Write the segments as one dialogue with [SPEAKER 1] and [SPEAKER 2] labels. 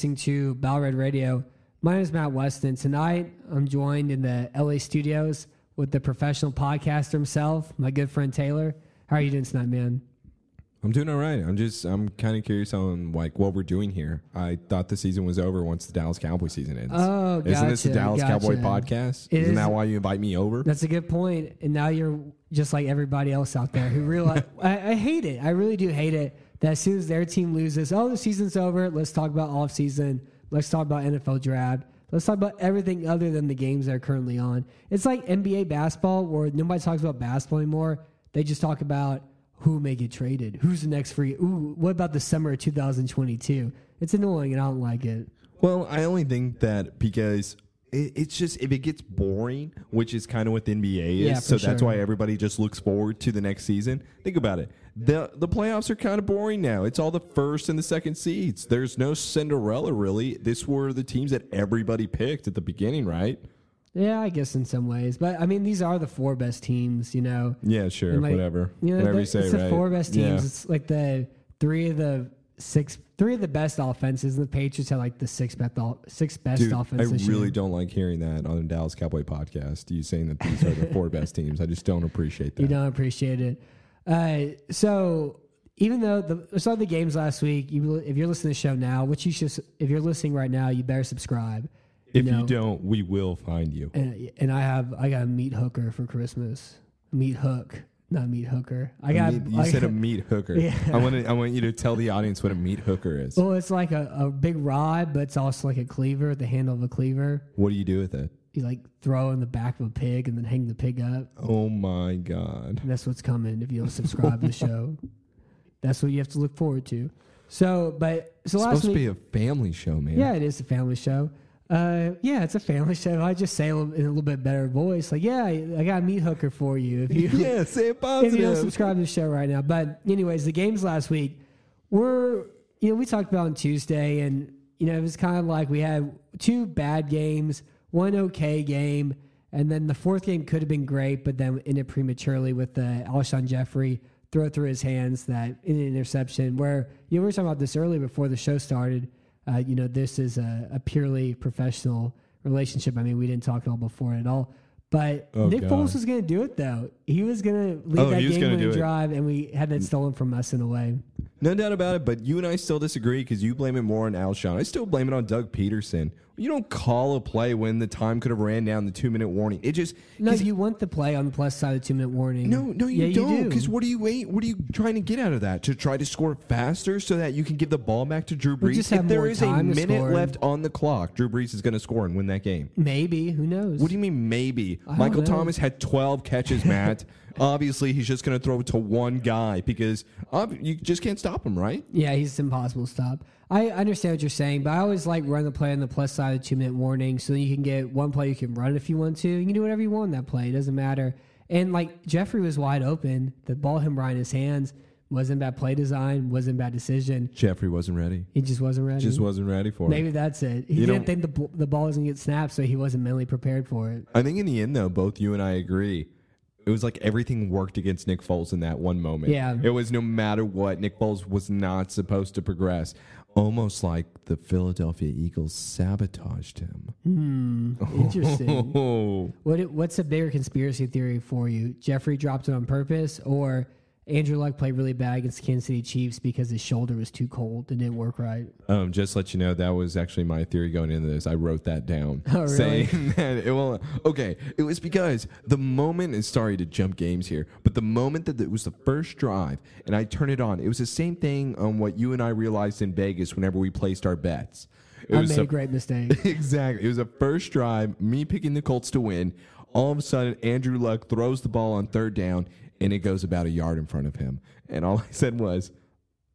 [SPEAKER 1] Hello, everyone. You're listening to Ballred Radio. My name is Matt Weston. Tonight, I'm joined in the LA studios with the professional podcaster himself, my good friend Taylor. How are you doing tonight, man?
[SPEAKER 2] I'm doing all right. I'm just I'm kind of curious on like what we're doing here. I thought the season was over once the Dallas Cowboy season ends.
[SPEAKER 1] Oh,
[SPEAKER 2] Isn't this the Dallas
[SPEAKER 1] gotcha.
[SPEAKER 2] Cowboy podcast?
[SPEAKER 1] It
[SPEAKER 2] Isn't
[SPEAKER 1] is-
[SPEAKER 2] that why you invite me over?
[SPEAKER 1] That's a good point. And now you're just like everybody else out there who realize I, I hate it. I really do hate it that as soon as their team loses, oh, the season's over. Let's talk about off season. Let's talk about NFL draft. Let's talk about everything other than the games that are currently on. It's like NBA basketball where nobody talks about basketball anymore. They just talk about who may get traded, who's the next free. Ooh, what about the summer of 2022? It's annoying and I don't like it.
[SPEAKER 2] Well, I only think that because it, it's just if it gets boring, which is kind of what the NBA is,
[SPEAKER 1] Yeah,
[SPEAKER 2] so
[SPEAKER 1] for
[SPEAKER 2] that's why everybody just looks forward to the next season. Think about it. The the playoffs are kind of boring now. It's all the first and the second seeds. There's no Cinderella really. This were the teams that everybody picked at the beginning, right?
[SPEAKER 1] Yeah, I guess in some ways, but I mean, these are the four best teams. You know,
[SPEAKER 2] Yeah, sure,
[SPEAKER 1] like,
[SPEAKER 2] whatever.
[SPEAKER 1] You know,
[SPEAKER 2] whatever
[SPEAKER 1] the,
[SPEAKER 2] you say,
[SPEAKER 1] it's
[SPEAKER 2] right?
[SPEAKER 1] the four best teams.
[SPEAKER 2] Yeah.
[SPEAKER 1] It's like the three of the six, three of the best offenses, and the Patriots have like the six best, six best
[SPEAKER 2] Dude, I really don't like hearing that on the Dallas Cowboy podcast. You saying that these are the four best teams. I just don't appreciate that.
[SPEAKER 1] You don't appreciate it. Uh, so even though the saw the games last week, you if you're listening to the show now, which you should, if you're listening right now, you better subscribe.
[SPEAKER 2] if
[SPEAKER 1] know.
[SPEAKER 2] you don't, we will find you.
[SPEAKER 1] And, and I have I got a meat hooker for Christmas. Meat hook, not meat hooker. I got.
[SPEAKER 2] Meat- you
[SPEAKER 1] I-
[SPEAKER 2] said a meat hooker.
[SPEAKER 1] Yeah.
[SPEAKER 2] I want to, I want you to tell the audience what a meat hooker is.
[SPEAKER 1] Well, it's like a, a big rod, but it's also like a cleaver, the handle of a cleaver.
[SPEAKER 2] What do you do with it?
[SPEAKER 1] You like throw in the back of a pig and then hang the pig up.
[SPEAKER 2] Oh my god!
[SPEAKER 1] And that's what's coming if you don't subscribe to the show. That's what you have to look forward to. So, but so
[SPEAKER 2] It's
[SPEAKER 1] last
[SPEAKER 2] supposed to be a family show, man.
[SPEAKER 1] yeah, it is a family show. Uh, yeah, it's a family show. I just say it in a little bit better voice, like, yeah, I got a meat hooker for you. If you
[SPEAKER 2] yeah. Say it
[SPEAKER 1] if you don't subscribe to the show right now. But anyways, the games last week were you know we talked about on Tuesday, and you know it was kind of like we had two bad games, one okay game, and then the fourth game could have been great, but then ended prematurely with the Alshon Jeffery throw through his hands that in an interception. Where you know we were talking about this earlier before the show started. Uh, you know this is a, a purely professional relationship. I mean we didn't talk at all before at all. But
[SPEAKER 2] Oh,
[SPEAKER 1] Nick
[SPEAKER 2] God.
[SPEAKER 1] Foles was going to do it though. He was going to lead
[SPEAKER 2] Oh,
[SPEAKER 1] that game winning drive, and we had that stolen from us in a way.
[SPEAKER 2] No doubt about it. But you and I still disagree because you blame it more on Alshon. I still blame it on Doug Pederson. You don't call a play when the time could have ran down the two minute warning. It just
[SPEAKER 1] No, you want the play on the plus side of the two minute warning.
[SPEAKER 2] No, no, you
[SPEAKER 1] yeah,
[SPEAKER 2] don't.
[SPEAKER 1] You do.
[SPEAKER 2] Because what are you wait? What are you trying to get out of that? To try to score faster so that you can give the ball back to Drew Brees. if there is a minute left on the clock, Drew Brees is going to score and win that game.
[SPEAKER 1] Maybe who knows?
[SPEAKER 2] What do you mean maybe? Michael
[SPEAKER 1] know.
[SPEAKER 2] Thomas had 12 catches, Matt. Obviously, he's just going to throw it to one guy because you just can't stop him, right?
[SPEAKER 1] Yeah, he's impossible to stop. I understand what you're saying, but I always like run the play on the plus side of the two minute warning so that you can get one play you can run if you want to. You can do whatever you want in that play. It doesn't matter. And like Jeffery was wide open. The ball him right in his hands. Wasn't bad play design, wasn't bad decision.
[SPEAKER 2] Jeffery wasn't ready.
[SPEAKER 1] He just wasn't ready.
[SPEAKER 2] Just wasn't ready for
[SPEAKER 1] Maybe
[SPEAKER 2] it.
[SPEAKER 1] Maybe that's it. He
[SPEAKER 2] You
[SPEAKER 1] didn't think the, the ball was going to get snapped, so he wasn't mentally prepared for it.
[SPEAKER 2] I think in the end, though, both you and I agree. It was like everything worked against Nick Foles in that one moment.
[SPEAKER 1] Yeah.
[SPEAKER 2] It was no matter what, Nick Foles was not supposed to progress. Almost like the Philadelphia Eagles sabotaged him.
[SPEAKER 1] Hmm. Interesting.
[SPEAKER 2] Oh,
[SPEAKER 1] what what's a bigger conspiracy theory for you? Jeffery dropped it on purpose, or Andrew Luck played really bad against the Kansas City Chiefs because his shoulder was too cold and didn't work right?
[SPEAKER 2] um, just to let you know, that was actually my theory going into this. I wrote that down.
[SPEAKER 1] Oh, really?
[SPEAKER 2] Saying that it will. Okay, it was because the moment, and sorry to jump games here, but the moment that it was the first drive and I turned it on, it was the same thing on what you and I realized in Vegas whenever we placed our bets. It
[SPEAKER 1] I
[SPEAKER 2] was
[SPEAKER 1] made
[SPEAKER 2] the
[SPEAKER 1] a great mistake.
[SPEAKER 2] exactly. It was a first drive, me picking the Colts to win. All of a sudden, Andrew Luck throws the ball on third down, and it goes about a yard in front of him. And all I said was,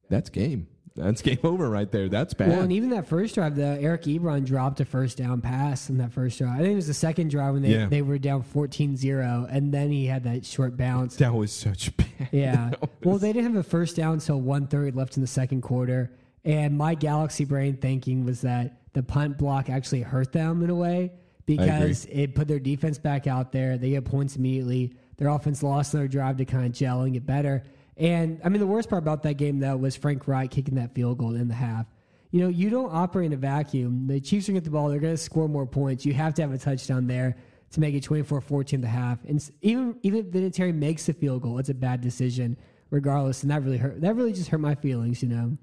[SPEAKER 2] "That's game. That's game over right there. That's bad."
[SPEAKER 1] well, and even that first drive, the Eric Ebron dropped a first down pass in that first drive. I think it was the second drive when they,
[SPEAKER 2] Yeah.
[SPEAKER 1] they were down 14-0, and then he had that short bounce.
[SPEAKER 2] that was such bad.
[SPEAKER 1] Yeah.
[SPEAKER 2] That
[SPEAKER 1] Well, they didn't have a first down until one third left in the second quarter. And my galaxy brain thinking was that the punt block actually hurt them in a way because it put their defense back out there. They get points immediately. Their offense lost their drive to kind of gel and get better. And I mean, the worst part about that game though was Frank Reich kicking that field goal in the half. you know, you don't operate in a vacuum. The Chiefs are going to get the ball. They're going to score more points. You have to have a touchdown there to make it 24-14 the half. And even even if Vinatieri makes the field goal, it's a bad decision regardless. And that really hurt. That really just hurt my feelings, you know.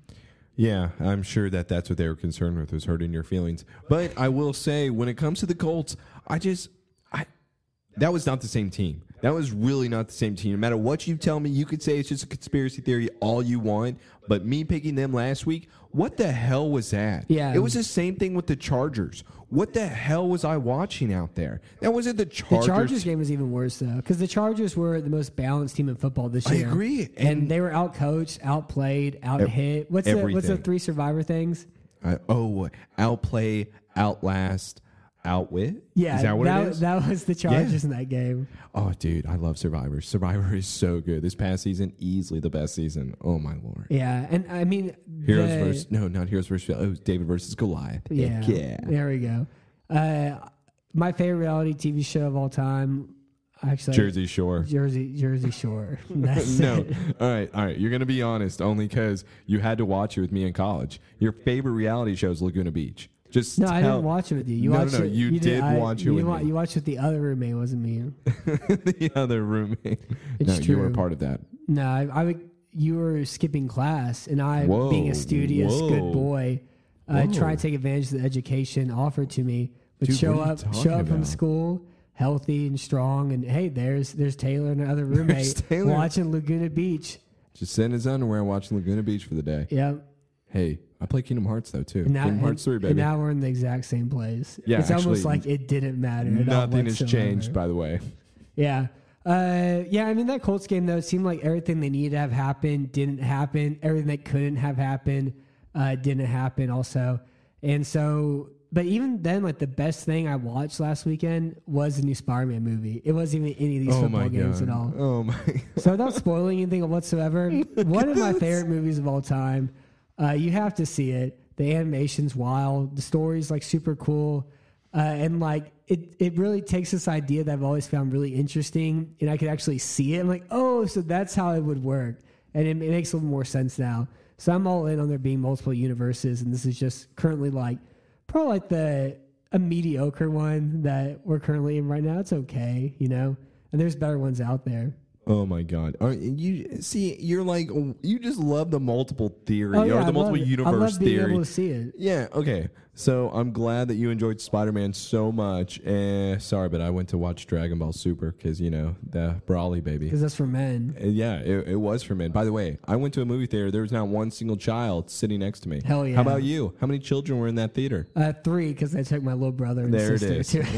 [SPEAKER 2] Yeah, I'm sure that that's what they were concerned with was hurting your feelings. But I will say, when it comes to the Colts, I just, I, that was not the same team. That was really not the same team. No matter what you tell me, you could say it's just a conspiracy theory all you want. But me picking them last week, what the hell was that?
[SPEAKER 1] Yeah.
[SPEAKER 2] It was the same thing with the Chargers. What the hell was I watching out there? That wasn't the Chargers.
[SPEAKER 1] The Chargers game was even worse though, because the Chargers were the most balanced team in football this year.
[SPEAKER 2] I agree.
[SPEAKER 1] and,
[SPEAKER 2] And-
[SPEAKER 1] they were outcoached, outplayed, out hit. What's the what's the three survivor things?
[SPEAKER 2] I, oh, outplay, outlast, outwit?
[SPEAKER 1] Yeah,
[SPEAKER 2] Is that what it is?
[SPEAKER 1] that was the Chargers in that game.
[SPEAKER 2] Oh, dude, I love Survivor. Survivor is so good. This past season, easily the best season. Oh my lord.
[SPEAKER 1] Yeah, and I mean,
[SPEAKER 2] Heroes
[SPEAKER 1] the-
[SPEAKER 2] versus no, not Heroes versus oh, it was David versus Goliath.
[SPEAKER 1] Yeah,
[SPEAKER 2] yeah.
[SPEAKER 1] there we go. Uh, my favorite reality TV show of all time, actually,
[SPEAKER 2] Jersey Shore.
[SPEAKER 1] Jersey, Jersey Shore. That's
[SPEAKER 2] no,
[SPEAKER 1] it.
[SPEAKER 2] all right, all right. You're gonna be honest, only because you had to watch it with me in college. Your favorite reality show is Laguna Beach. Just
[SPEAKER 1] No, I didn't watch it with you. You
[SPEAKER 2] No, no,
[SPEAKER 1] watched
[SPEAKER 2] no,
[SPEAKER 1] it.
[SPEAKER 2] you did
[SPEAKER 1] I-
[SPEAKER 2] watch it
[SPEAKER 1] you
[SPEAKER 2] with
[SPEAKER 1] wa-
[SPEAKER 2] me.
[SPEAKER 1] You watched with the other roommate, wasn't me.
[SPEAKER 2] the other roommate.
[SPEAKER 1] It's
[SPEAKER 2] no, you were
[SPEAKER 1] true.
[SPEAKER 2] part of that.
[SPEAKER 1] No, I, I would. You were skipping class, and I,
[SPEAKER 2] Whoa,
[SPEAKER 1] being a studious,
[SPEAKER 2] whoa.
[SPEAKER 1] good boy, uh,
[SPEAKER 2] Whoa.
[SPEAKER 1] try to take advantage of the education offered to me. But
[SPEAKER 2] Dude,
[SPEAKER 1] show
[SPEAKER 2] what are you
[SPEAKER 1] up, show up from school healthy and strong, and hey, there's there's Taylor and another roommate
[SPEAKER 2] Taylor.
[SPEAKER 1] watching Laguna Beach.
[SPEAKER 2] Just sitting in his underwear watching Laguna Beach for the day.
[SPEAKER 1] Yep.
[SPEAKER 2] Hey, I play Kingdom Hearts though too.
[SPEAKER 1] Now,
[SPEAKER 2] Kingdom Hearts
[SPEAKER 1] and,
[SPEAKER 2] three,
[SPEAKER 1] and
[SPEAKER 2] baby.
[SPEAKER 1] now we're in the exact same place.
[SPEAKER 2] Yeah,
[SPEAKER 1] it's almost
[SPEAKER 2] actually,
[SPEAKER 1] like it didn't matter. at all
[SPEAKER 2] Nothing has changed, by the way.
[SPEAKER 1] Yeah. Uh, yeah, I mean that Colts game though it seemed like everything they needed to have happened didn't happen. Everything that couldn't have happened uh, didn't happen also. And so, but even then, like the best thing I watched last weekend was the new Spider-Man movie. It wasn't even any of these
[SPEAKER 2] Oh
[SPEAKER 1] football games
[SPEAKER 2] god.
[SPEAKER 1] at all.
[SPEAKER 2] Oh my.
[SPEAKER 1] So without spoiling anything whatsoever, one of my favorite movies of all time. Uh, you have to see it. The animation's wild. The story's like super cool, uh, and like it. It really takes this idea that I've always found really interesting, and I could actually see it. I'm like, oh, so that's how it would work, and it, it makes a little more sense now. So I'm all in on there being multiple universes, and this is just currently like probably like the a mediocre one that we're currently in right now. It's okay, you know, and there's better ones out there.
[SPEAKER 2] Oh my god. You see? You're like you just love the multiple theory
[SPEAKER 1] Oh, yeah,
[SPEAKER 2] or
[SPEAKER 1] I
[SPEAKER 2] the multiple
[SPEAKER 1] love it.
[SPEAKER 2] universe
[SPEAKER 1] I love being
[SPEAKER 2] theory.
[SPEAKER 1] able to see it.
[SPEAKER 2] Yeah, okay. So I'm glad that you enjoyed Spider Man so much. Eh, sorry, but I went to watch Dragon Ball Super because, you know, the Broly baby.
[SPEAKER 1] Because that's for men.
[SPEAKER 2] Uh, Yeah, it, it was for men. By the way, I went to a movie theater. There was not one single child sitting next to me.
[SPEAKER 1] Hell yeah.
[SPEAKER 2] How about you? How many children were in that theater?
[SPEAKER 1] Uh, three, because I took my little brother and
[SPEAKER 2] There it
[SPEAKER 1] sister
[SPEAKER 2] is.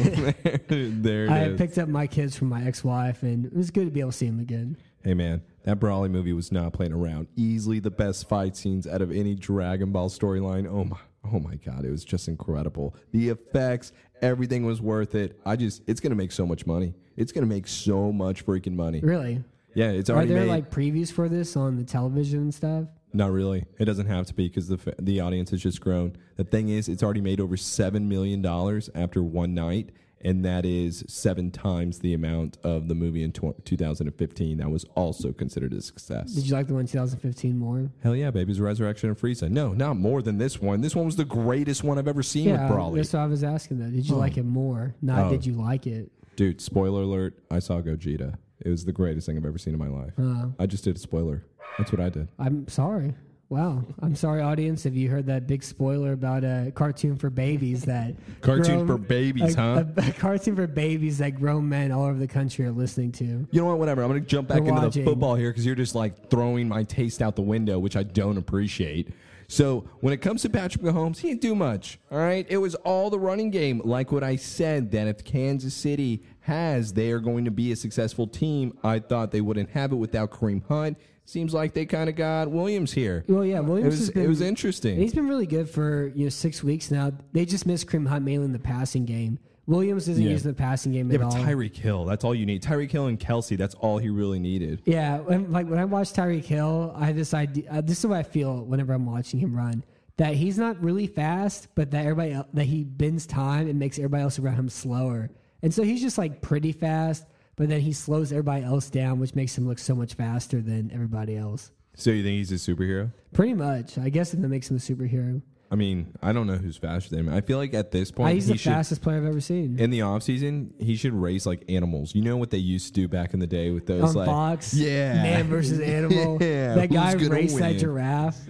[SPEAKER 1] too.
[SPEAKER 2] there it
[SPEAKER 1] I
[SPEAKER 2] is.
[SPEAKER 1] picked up my kids from my ex-wife, and it was good to be able to see them again.
[SPEAKER 2] Hey man, that Broly movie was not playing around. Easily the best fight scenes out of any Dragon Ball storyline. Oh my, oh my god, it was just incredible. The effects, everything was worth it. I just, it's gonna make so much money. It's gonna make so much freaking money.
[SPEAKER 1] Really?
[SPEAKER 2] Yeah, it's already
[SPEAKER 1] Are
[SPEAKER 2] already
[SPEAKER 1] there
[SPEAKER 2] made.
[SPEAKER 1] like previews for this on the television and stuff?
[SPEAKER 2] not really. It doesn't have to be because the fa- the audience has just grown. The thing is, it's already made over seven million dollars after one night. And that is seven times the amount of the movie in tw- 2015 that was also considered a success.
[SPEAKER 1] Did you like the one in 2015 more?
[SPEAKER 2] Hell yeah, baby's resurrection and Frieza. No, not more than this one. This one was the greatest one I've ever seen
[SPEAKER 1] yeah,
[SPEAKER 2] with Broly.
[SPEAKER 1] that's what I was asking though. Did you
[SPEAKER 2] Oh.
[SPEAKER 1] like it more? Not
[SPEAKER 2] Oh.
[SPEAKER 1] did you like it?
[SPEAKER 2] Dude, spoiler alert, I saw Gogeta. It was the greatest thing I've ever seen in my life.
[SPEAKER 1] Uh,
[SPEAKER 2] I just did a spoiler. That's what I did.
[SPEAKER 1] I'm sorry. Wow, I'm sorry, audience, if you heard that big spoiler about a cartoon for babies that
[SPEAKER 2] Cartoon
[SPEAKER 1] grown-
[SPEAKER 2] for babies,
[SPEAKER 1] a,
[SPEAKER 2] huh?
[SPEAKER 1] A, a cartoon for babies that grown men all over the country are listening to.
[SPEAKER 2] You know what? Whatever. I'm going to jump back
[SPEAKER 1] We're
[SPEAKER 2] into the football here because you're just like throwing my taste out the window, which I don't appreciate. So when it comes to Patrick Mahomes, he didn't do much. All right, it was all the running game. Like what I said, that if Kansas City has, they are going to be a successful team. I thought they wouldn't have it without Kareem Hunt. Seems like they kind of got Williams here.
[SPEAKER 1] Well, yeah,
[SPEAKER 2] It
[SPEAKER 1] Williams
[SPEAKER 2] was
[SPEAKER 1] has been
[SPEAKER 2] it was interesting.
[SPEAKER 1] he's been really good for you know six weeks now. They just missed Kareem Hunt mainly in the passing game. Williams isn't
[SPEAKER 2] Yeah.
[SPEAKER 1] using the passing game
[SPEAKER 2] Yeah,
[SPEAKER 1] at
[SPEAKER 2] but
[SPEAKER 1] all.
[SPEAKER 2] Tyreek Hill, that's all you need. Tyreek Hill and Kelce, that's all he really needed.
[SPEAKER 1] yeah, when, like when I watch Tyreek Hill, I have this idea. Uh, this is what I feel whenever I'm watching him run. That he's not really fast, but that everybody el- that he bends time and makes everybody else around him slower. And so he's just like pretty fast, but then he slows everybody else down, which makes him look so much faster than everybody else.
[SPEAKER 2] So you think he's a superhero?
[SPEAKER 1] Pretty much, I guess, if that makes him a superhero.
[SPEAKER 2] I mean, I don't know who's faster than him. I feel like at this point,
[SPEAKER 1] uh, he's
[SPEAKER 2] he
[SPEAKER 1] the
[SPEAKER 2] should,
[SPEAKER 1] fastest player I've ever seen.
[SPEAKER 2] in the off season, he should race like animals. You know what they used to do back in the day with those
[SPEAKER 1] on
[SPEAKER 2] like
[SPEAKER 1] Fox,
[SPEAKER 2] yeah.
[SPEAKER 1] man versus animal.
[SPEAKER 2] Yeah,
[SPEAKER 1] that guy raced that giraffe.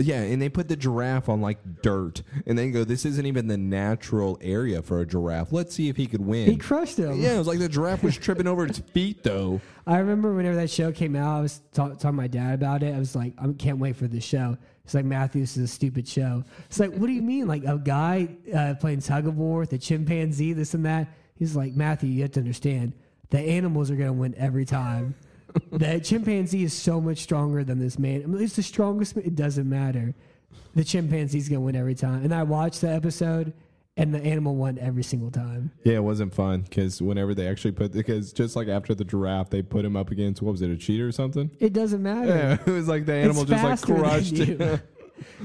[SPEAKER 2] Yeah, and they put the giraffe on like dirt, and then go, "This isn't even the natural area for a giraffe. Let's see if he could win."
[SPEAKER 1] He crushed him.
[SPEAKER 2] yeah, it was like the giraffe was tripping over its feet, though.
[SPEAKER 1] I remember whenever that show came out, I was ta- talking to my dad about it. I was like, I can't wait for this show. It's like Matthew, this is a stupid show. It's like, what do you mean? Like a guy uh, playing tug of war with a chimpanzee, this and that. He's like, Matthew, you have to understand, the animals are going to win every time. the chimpanzee is so much stronger than this man. I mean, it's the strongest. Man it doesn't matter. The chimpanzee's going to win every time. And I watched the episode, and the animal won every single time.
[SPEAKER 2] Yeah, it wasn't fun because whenever they actually put because just like after the giraffe, they put him up against what was it, a cheetah or something?
[SPEAKER 1] It doesn't matter.
[SPEAKER 2] Yeah, it was like the animal
[SPEAKER 1] It's
[SPEAKER 2] just like crushed.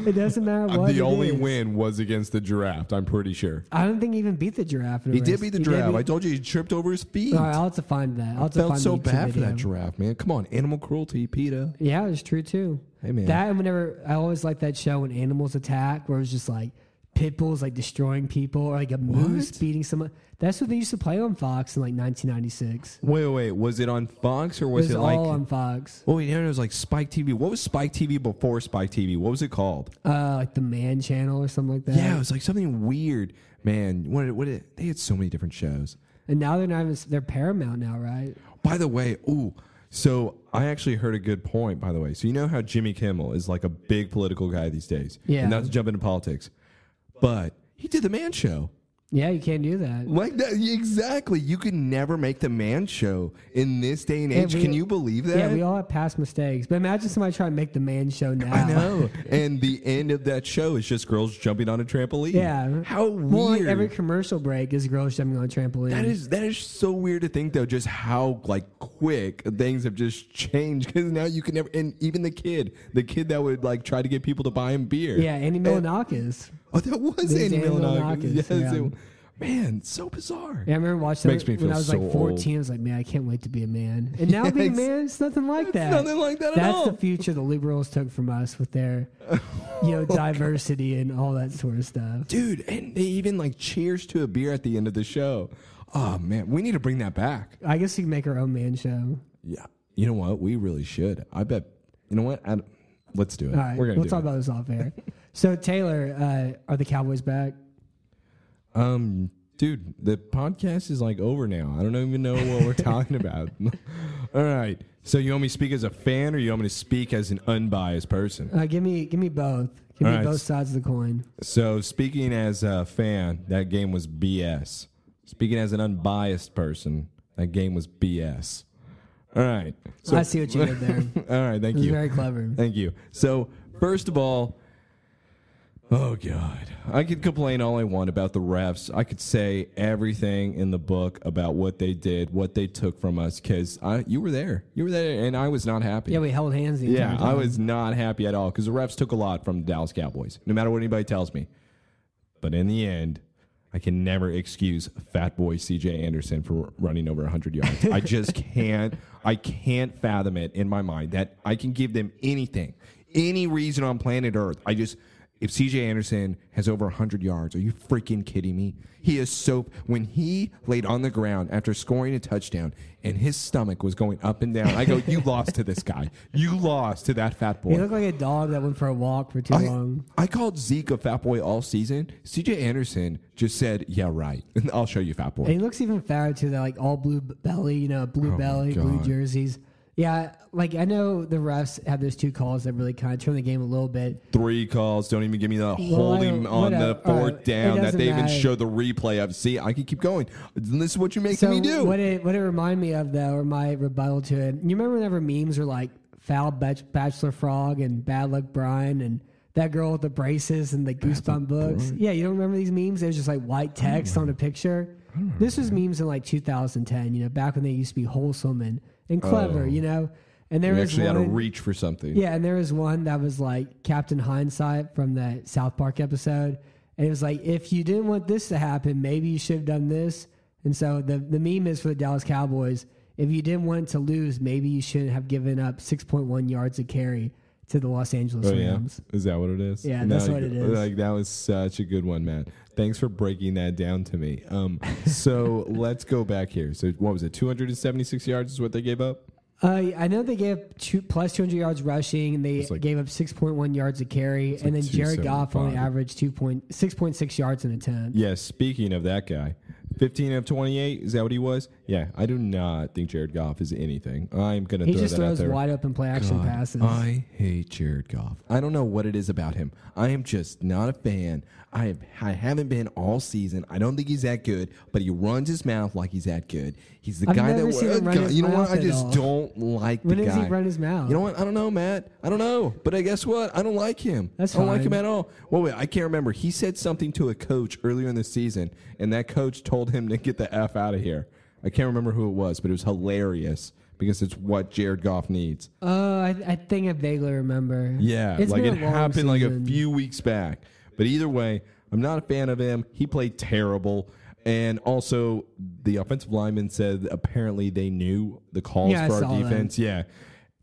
[SPEAKER 1] It doesn't matter uh, what.
[SPEAKER 2] the only
[SPEAKER 1] is.
[SPEAKER 2] win was against the giraffe. I'm pretty sure.
[SPEAKER 1] I don't think he even beat the giraffe.
[SPEAKER 2] He did beat the
[SPEAKER 1] He
[SPEAKER 2] giraffe. I told you he tripped over his feet.
[SPEAKER 1] All right, I'll have to find that. I'll have to
[SPEAKER 2] Felt
[SPEAKER 1] find
[SPEAKER 2] so bad for that giraffe, man. Come on, animal cruelty, PETA.
[SPEAKER 1] Yeah, it's true too.
[SPEAKER 2] Hey, man.
[SPEAKER 1] That and whenever I always like that show when animals attack, where it was just like pit bulls like destroying people, or like a moose
[SPEAKER 2] What?
[SPEAKER 1] beating someone. That's what they used to play on Fox in like 1996.
[SPEAKER 2] Wait, wait, was it on Fox or was
[SPEAKER 1] It
[SPEAKER 2] was
[SPEAKER 1] was
[SPEAKER 2] it,
[SPEAKER 1] all
[SPEAKER 2] like?
[SPEAKER 1] on Fox.
[SPEAKER 2] Oh, yeah, it was like Spike TV. What was Spike TV before Spike TV? What was it called?
[SPEAKER 1] Uh, like the Man Channel or something like that.
[SPEAKER 2] Yeah, it was like something weird. Man, what? What? They had so many different shows.
[SPEAKER 1] And now they're not even. They're Paramount now, right?
[SPEAKER 2] By the way, ooh, so I actually heard a good point. By the way, so you know how Jimmy Kimmel is like a big political guy these days.
[SPEAKER 1] Yeah.
[SPEAKER 2] And not to jump into politics, but he did the Man Show.
[SPEAKER 1] Yeah, you can't do that.
[SPEAKER 2] Like that, exactly. You could never make the Man Show in this day and
[SPEAKER 1] Yeah,
[SPEAKER 2] age.
[SPEAKER 1] we-
[SPEAKER 2] Can you believe that?
[SPEAKER 1] Yeah, we all have past mistakes. But imagine somebody trying to make the Man Show now.
[SPEAKER 2] I know. and the end of that show is just girls jumping on a trampoline.
[SPEAKER 1] Yeah.
[SPEAKER 2] How weird.
[SPEAKER 1] Well, like every commercial break is girls jumping on a trampoline.
[SPEAKER 2] that is that is so weird to think though, just how like quick things have just changed. Because now you can never, and even the kid, the kid that would like try to get people to buy him beer.
[SPEAKER 1] yeah, Andy
[SPEAKER 2] And-
[SPEAKER 1] Milonakis.
[SPEAKER 2] Oh, that was
[SPEAKER 1] There's
[SPEAKER 2] Andy
[SPEAKER 1] Andy
[SPEAKER 2] Milonakis.
[SPEAKER 1] Milonakis,
[SPEAKER 2] Yes,
[SPEAKER 1] yeah.
[SPEAKER 2] it- man, so bizarre.
[SPEAKER 1] Yeah, I remember watching
[SPEAKER 2] Makes
[SPEAKER 1] that
[SPEAKER 2] me
[SPEAKER 1] when
[SPEAKER 2] feel
[SPEAKER 1] I was
[SPEAKER 2] so
[SPEAKER 1] like 14.
[SPEAKER 2] old.
[SPEAKER 1] I was like, man, I can't wait to be a man. And now being a man, it's nothing like
[SPEAKER 2] It's
[SPEAKER 1] that.
[SPEAKER 2] nothing like that at
[SPEAKER 1] That's
[SPEAKER 2] all.
[SPEAKER 1] the future the liberals took from us with their, you know, oh, diversity and all that sort of stuff.
[SPEAKER 2] Dude, and they even like cheers to a beer at the end of the show. Oh man, we need to bring that back.
[SPEAKER 1] I guess we can make our own man show.
[SPEAKER 2] Yeah. You know what? We really should. I bet. You know what? I, let's do it.
[SPEAKER 1] All right,
[SPEAKER 2] We're gonna
[SPEAKER 1] we'll
[SPEAKER 2] do
[SPEAKER 1] talk
[SPEAKER 2] it.
[SPEAKER 1] about this off air. so Taylor, uh, are the Cowboys back?
[SPEAKER 2] Um, dude, the podcast is like over now. I don't even know what we're talking about. All right. So you want me to speak as a fan, or you want me to speak as an unbiased person?
[SPEAKER 1] Uh, give me, give me both. Give
[SPEAKER 2] All
[SPEAKER 1] me
[SPEAKER 2] right.
[SPEAKER 1] both sides of the coin.
[SPEAKER 2] So speaking as a fan, that game was BS. Speaking as an unbiased person, that game was BS. All right. So,
[SPEAKER 1] I see what you did there.
[SPEAKER 2] All right. Thank you.
[SPEAKER 1] very clever.
[SPEAKER 2] Thank you. So, first of all, oh God, I could complain all I want about the refs. I could say everything in the book about what they did, what they took from us, because you were there, you were there, and I was not happy.
[SPEAKER 1] Yeah, we held hands the
[SPEAKER 2] Yeah, I was not happy at all because the refs took a lot from the Dallas Cowboys, no matter what anybody tells me. But in the end, I can never excuse Fat Boy CJ Anderson for running over 100 yards. I just can't. I can't fathom it in my mind that I can give them anything, any reason on planet Earth. I just. If CJ Anderson has over 100 yards, are you freaking kidding me? He is so. When he laid on the ground after scoring a touchdown and his stomach was going up and down, I go, You lost to this guy. You lost to that fat boy.
[SPEAKER 1] He looked like a dog that went for a walk for too
[SPEAKER 2] I,
[SPEAKER 1] long.
[SPEAKER 2] I called Zeke a fat boy all season. CJ Anderson just said, "Yeah, right." I'll show you, fat boy.
[SPEAKER 1] And he looks even fatter too. That like all blue belly, you know, blue
[SPEAKER 2] Oh
[SPEAKER 1] belly, blue jerseys. Yeah, like I know the refs have those two calls that really kind of turn the game a little bit.
[SPEAKER 2] Three calls. Don't even give me the
[SPEAKER 1] Well,
[SPEAKER 2] holding on the fourth
[SPEAKER 1] right,
[SPEAKER 2] down that they even
[SPEAKER 1] matter.
[SPEAKER 2] show the replay of. See, I can keep going. This is what you're making
[SPEAKER 1] So
[SPEAKER 2] me do.
[SPEAKER 1] what it what it reminded me of though, or my rebuttal to it. You remember whenever memes are like foul bachelor frog and bad luck Brian and that girl with the braces and the goosebump books. Yeah, you don't remember these memes? It was just like white text on a picture. This was memes in like 2010. You know, back when they used to be wholesome and and clever.
[SPEAKER 2] Oh.
[SPEAKER 1] You know, and there
[SPEAKER 2] you
[SPEAKER 1] was
[SPEAKER 2] actually had to reach for something.
[SPEAKER 1] Yeah, and there was one that was like Captain Hindsight from that South Park episode. And it was like, if you didn't want this to happen, maybe you should have done this. And so the, the meme is for the Dallas Cowboys. If you didn't want to lose, maybe you shouldn't have given up 6.1 yards of carry. To the Los Angeles
[SPEAKER 2] Oh, yeah?
[SPEAKER 1] Rams.
[SPEAKER 2] Is that what it is?
[SPEAKER 1] Yeah, that's what it is.
[SPEAKER 2] Like that was such a good one, Matt. Thanks for breaking that down to me. Um, so let's go back here. So what was it? 276 yards is what they gave up.
[SPEAKER 1] Uh, I know they gave up two, plus 200 yards rushing, and they
[SPEAKER 2] like-
[SPEAKER 1] gave up 6.1 yards a carry, and
[SPEAKER 2] like
[SPEAKER 1] then Jared Goff only
[SPEAKER 2] 275.
[SPEAKER 1] averaged 2.6.6 yards an attempt.
[SPEAKER 2] Yes. Speaking of that guy, 15 of 28. Is that what he was? Yeah. I do not think Jared Goff is anything. I'm gonna
[SPEAKER 1] He
[SPEAKER 2] throw
[SPEAKER 1] just
[SPEAKER 2] that out
[SPEAKER 1] throws
[SPEAKER 2] there.
[SPEAKER 1] wide open play action
[SPEAKER 2] God,
[SPEAKER 1] passes.
[SPEAKER 2] I hate Jared Goff. I don't know what it is about him. I am just not a fan. I have, I haven't been all season. I don't think he's that good, but he runs his mouth like he's that good. He's the
[SPEAKER 1] I've
[SPEAKER 2] guy
[SPEAKER 1] never
[SPEAKER 2] that
[SPEAKER 1] seen him run his
[SPEAKER 2] you know what?
[SPEAKER 1] mouth
[SPEAKER 2] I
[SPEAKER 1] at
[SPEAKER 2] just
[SPEAKER 1] all.
[SPEAKER 2] don't like
[SPEAKER 1] when
[SPEAKER 2] the
[SPEAKER 1] does
[SPEAKER 2] guy.
[SPEAKER 1] he run his mouth?
[SPEAKER 2] You know what? I don't know, Matt. I don't know. But I guess what? I don't like him.
[SPEAKER 1] That's
[SPEAKER 2] I don't like
[SPEAKER 1] fine.
[SPEAKER 2] him at all. Well, wait, I can't remember. He said something to a coach earlier in the season, and that coach told him to get the F out of here. I can't remember who it was, but it was hilarious because it's what Jared Goff needs.
[SPEAKER 1] Oh, I, I think I vaguely remember.
[SPEAKER 2] Yeah,
[SPEAKER 1] It's
[SPEAKER 2] like it happened like a few weeks back. But either way, I'm not a fan of him. He played terrible. And also, the offensive lineman said apparently they knew the calls
[SPEAKER 1] Yeah,
[SPEAKER 2] for our
[SPEAKER 1] saw that.
[SPEAKER 2] defense. Yeah.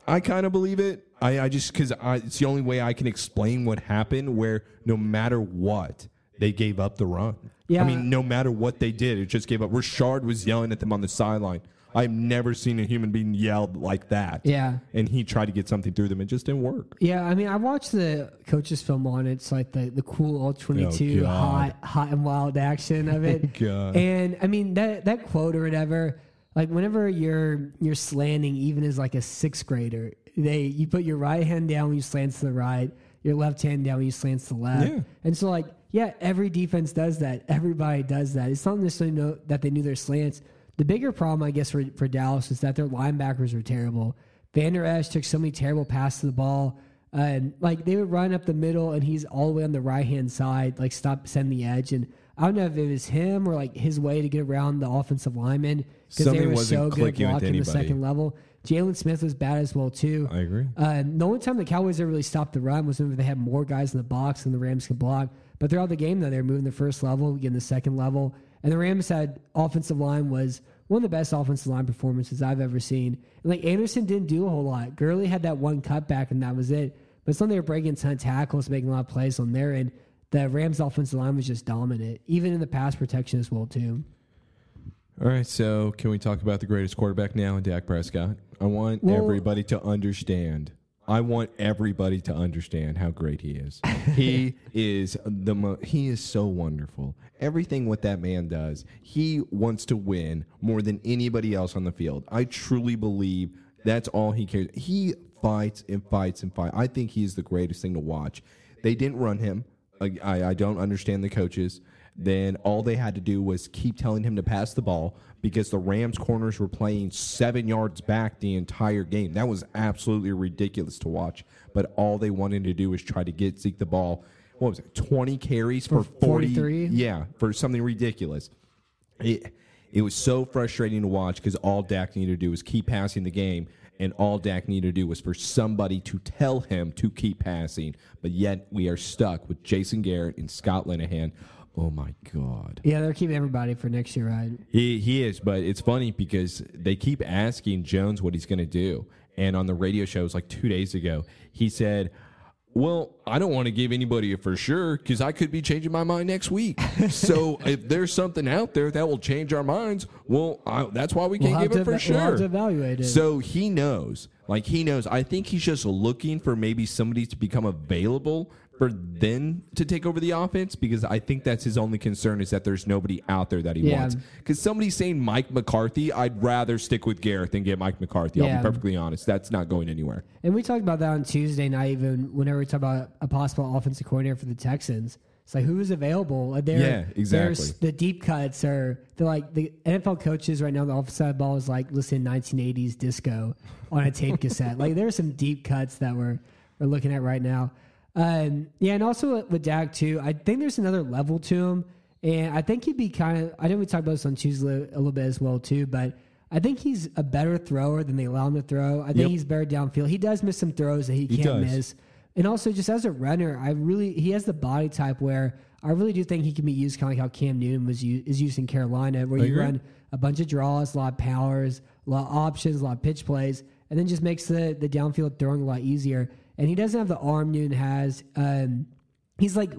[SPEAKER 2] I kind of believe it. I, I just, because it's the only way I can explain what happened, where no matter what, they gave up the run.
[SPEAKER 1] Yeah.
[SPEAKER 2] I mean, no matter what they did, it just gave up. Rashard was yelling at them on the sideline. I've never seen a human being yelled like that.
[SPEAKER 1] Yeah.
[SPEAKER 2] And he tried to get something through them. It just didn't work.
[SPEAKER 1] Yeah, I mean, I watched the coaches film on it. It's like the, the cool all 22
[SPEAKER 2] Oh,
[SPEAKER 1] hot, hot and wild action of it.
[SPEAKER 2] Oh, God.
[SPEAKER 1] And I mean, that, that quote or whatever, like whenever you're, you're slanting, even as like a sixth grader, they, you put your right hand down when you slant to the right, your left hand down when you slant to the left.
[SPEAKER 2] Yeah.
[SPEAKER 1] And so like, yeah, every defense does that. Everybody does that. It's not necessarily know that they knew their slants. The bigger problem, I guess, for, for Dallas is that their linebackers were terrible. Vander Esch took so many terrible passes to the ball. Uh, and like they would run up the middle and he's all the way on the right hand side, like stop sending the edge. And I don't know if it was him or like his way to get around the offensive lineman because they were so good at blocking the second level. Jaylon Smith was bad as well too.
[SPEAKER 2] I agree.
[SPEAKER 1] Uh, the only time the Cowboys ever really stopped the run was when they had more guys in the box than the Rams could block. But throughout the game, though, they were moving the first level, getting the second level. And the Rams had offensive line was one of the best offensive line performances I've ever seen. And like Anderson didn't do a whole lot. Gurley had that one cutback, and that was it. But some they were breaking of tackles, making a lot of plays on their end. The Rams' offensive line was just dominant, even in the pass protection as well too.
[SPEAKER 2] All right, so can we talk about the greatest quarterback now, and Dak Prescott? I want
[SPEAKER 1] Well-
[SPEAKER 2] everybody to understand. I want everybody to understand how great he is. he is the mo- he is so wonderful. Everything what that man does, he wants to win more than anybody else on the field. I truly believe that's all he cares. He fights and fights and fights. I think he's the greatest thing to watch. They didn't run him. I, I, I don't understand the coaches then all they had to do was keep telling him to pass the ball because the Rams corners were playing seven yards back the entire game. That was absolutely ridiculous to watch. But all they wanted to do was try to get Zeke the ball. What was it? Twenty carries for,
[SPEAKER 1] For
[SPEAKER 2] forty.
[SPEAKER 1] 43?
[SPEAKER 2] Yeah, for something ridiculous. It it was so frustrating to watch because all Dak needed to do was keep passing the game, and all Dak needed to do was for somebody to tell him to keep passing. But yet we are stuck with Jason Garrett and Scott Linehan. Oh my God.
[SPEAKER 1] Yeah, they're keeping everybody for next year, right?
[SPEAKER 2] He he is, but it's funny because they keep asking Jones what he's going to do, and on the radio show, it was like two days ago, he said, "Well, I don't want to give anybody a for sure because I could be changing my mind next week. so if there's something out there that will change our minds, well, I, that's why we can't
[SPEAKER 1] have
[SPEAKER 2] give it for
[SPEAKER 1] eva- we'll have
[SPEAKER 2] sure.
[SPEAKER 1] to evaluate it.
[SPEAKER 2] So he knows, like he knows. I think he's just looking for maybe somebody to become available for then to take over the offense because I think that's his only concern is that there's nobody out there that he
[SPEAKER 1] Yeah.
[SPEAKER 2] wants. Because somebody's saying Mike McCarthy, I'd rather stick with Garrett than get Mike McCarthy. I'll be perfectly honest. That's not going anywhere.
[SPEAKER 1] And we talked about that on Tuesday night, even whenever we talk about a possible offensive coordinator for the Texans. It's like who is available? Uh, like, there-
[SPEAKER 2] Yeah, exactly.
[SPEAKER 1] The deep cuts are they're like the NFL coaches right now. The offensive side ball is like listening to 1980s disco on a tape cassette. Like there are some deep cuts that we're we're looking at right now. Um, yeah, and also with, Dak too. I think there's another level to him, and I think he'd be kind of. I know we talked about this on Tuesday a little bit as well too, but. I think he's a better thrower than they allow him to throw. I think
[SPEAKER 2] Yep.
[SPEAKER 1] he's better downfield. He does miss some throws that he
[SPEAKER 2] He
[SPEAKER 1] can't
[SPEAKER 2] does.
[SPEAKER 1] miss. And also, just as a runner, I really he has the body type where I really do think he can be used kind of like how Cam Newton was u- is used in Carolina, where
[SPEAKER 2] I
[SPEAKER 1] you
[SPEAKER 2] agree.
[SPEAKER 1] run a bunch of draws, a lot of powers, a lot of options, a lot of pitch plays, and then just makes the the downfield throwing a lot easier. And he doesn't have the arm Newton has. Um, he's like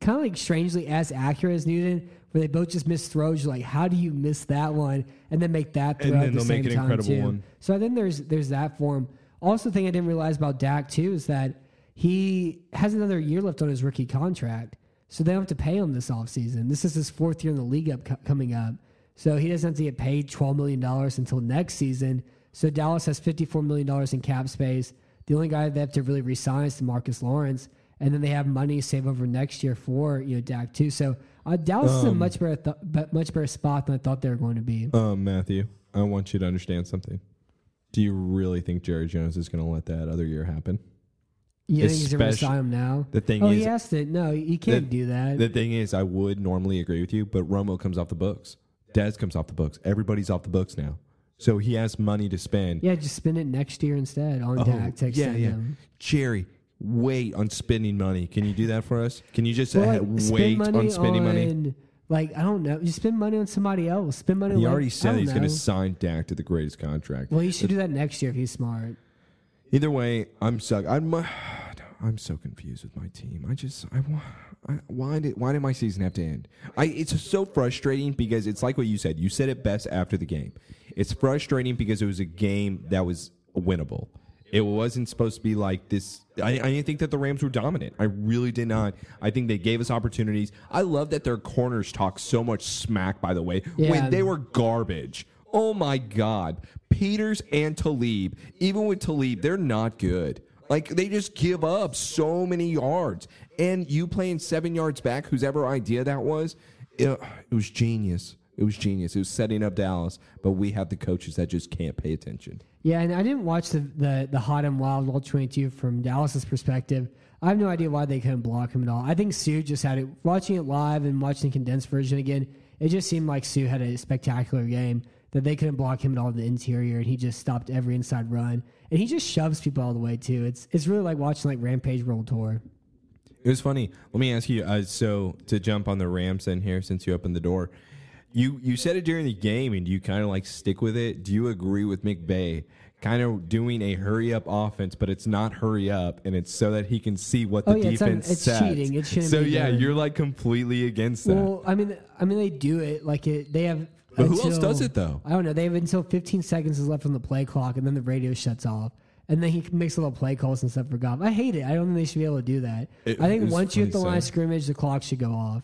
[SPEAKER 1] kind of like strangely as accurate as Newton, where they both just miss throws. You're like, how do you miss that one and then make that throw
[SPEAKER 2] And
[SPEAKER 1] at the same time
[SPEAKER 2] incredible
[SPEAKER 1] too?
[SPEAKER 2] one.
[SPEAKER 1] So then there's there's that form. Also, thing I didn't realize about Dak too is that he has another year left on his rookie contract, so they don't have to pay him this offseason. This is his fourth year in the league up co- coming up, so he doesn't have to get paid twelve million dollars until next season. So Dallas has fifty four million dollars in cap space. The only guy they have to really resign is Marcus Lawrence, and then they have money to save over next year for you know Dak too. So uh, Dallas is a
[SPEAKER 2] Um,
[SPEAKER 1] much better th- but much better spot than I thought they were going to be.
[SPEAKER 2] Um, Matthew, I want you to understand something. Do you really think Jerry Jones is going to let that other year happen?
[SPEAKER 1] You think he's going to resign him now?
[SPEAKER 2] The thing
[SPEAKER 1] Oh,
[SPEAKER 2] is,
[SPEAKER 1] he asked it. No, you can't do that.
[SPEAKER 2] The thing is, I would normally agree with you, but Romo comes off the books. Dez comes off the books. Everybody's off the books now. So he has money to spend.
[SPEAKER 1] yeah, just spend it next year instead on
[SPEAKER 2] Oh,
[SPEAKER 1] Dak to
[SPEAKER 2] yeah, yeah.
[SPEAKER 1] him.
[SPEAKER 2] Jerry, wait on spending money. Can you do that for us? Can you just
[SPEAKER 1] Well, like,
[SPEAKER 2] wait
[SPEAKER 1] money
[SPEAKER 2] on spending money?
[SPEAKER 1] Like I don't know, you spend money on somebody else. Spend money.
[SPEAKER 2] He
[SPEAKER 1] like,
[SPEAKER 2] already said he's going to sign Dak to the greatest contract.
[SPEAKER 1] Well, he should do that next year if he's smart.
[SPEAKER 2] Either way, I'm so I'm uh, I'm so confused with my team. I just I, wa- I why did why did my season have to end? I it's so frustrating because it's like what you said. You said it best after the game. It's frustrating because it was a game that was winnable. It wasn't supposed to be like this. I, I didn't think that the Rams were dominant. I really did not. I think they gave us opportunities. I love that their corners talk so much smack. By the way,
[SPEAKER 1] Yeah.
[SPEAKER 2] when they were garbage. Oh my God. Peters and Talib, even with Talib, they're not good. Like they just give up so many yards. And you playing seven yards back, whose ever idea that was, it, it was genius. It was genius. It was setting up Dallas, but we have the coaches that just can't pay attention.
[SPEAKER 1] Yeah, and I didn't watch the the, the hot and wild all twenty two from Dallas's perspective. I have no idea why they couldn't block him at all. I think Suh just had it. Watching it live and watching the condensed version again, it just seemed like Suh had a spectacular game that they couldn't block him at all in the interior, and he just stopped every inside run, and he just shoves people all the way too. It's it's really like watching like Rampage World Tour.
[SPEAKER 2] It was funny. Let me ask you. Uh, so to jump on the Rams in here, since you opened the door, you you said it during the game, and you kind of like stick with it. Do you agree with McVay? Kind of doing a hurry up offense, but it's not hurry up, and it's so that he can see what the
[SPEAKER 1] Oh, yeah, it's
[SPEAKER 2] defense
[SPEAKER 1] it's
[SPEAKER 2] sets.
[SPEAKER 1] cheating. It shouldn't
[SPEAKER 2] so
[SPEAKER 1] be
[SPEAKER 2] yeah,
[SPEAKER 1] done.
[SPEAKER 2] you're like completely against that.
[SPEAKER 1] Well, I mean, I mean they do it like it. They have.
[SPEAKER 2] But who else does it, though?
[SPEAKER 1] I don't know. They have until 15 seconds is left on the play clock, and then the radio shuts off, and then he makes a little play calls and stuff for Goff. I hate it. I don't think they should be able to do that.
[SPEAKER 2] It-
[SPEAKER 1] I think once you hit the line of scrimmage, the clock should go off.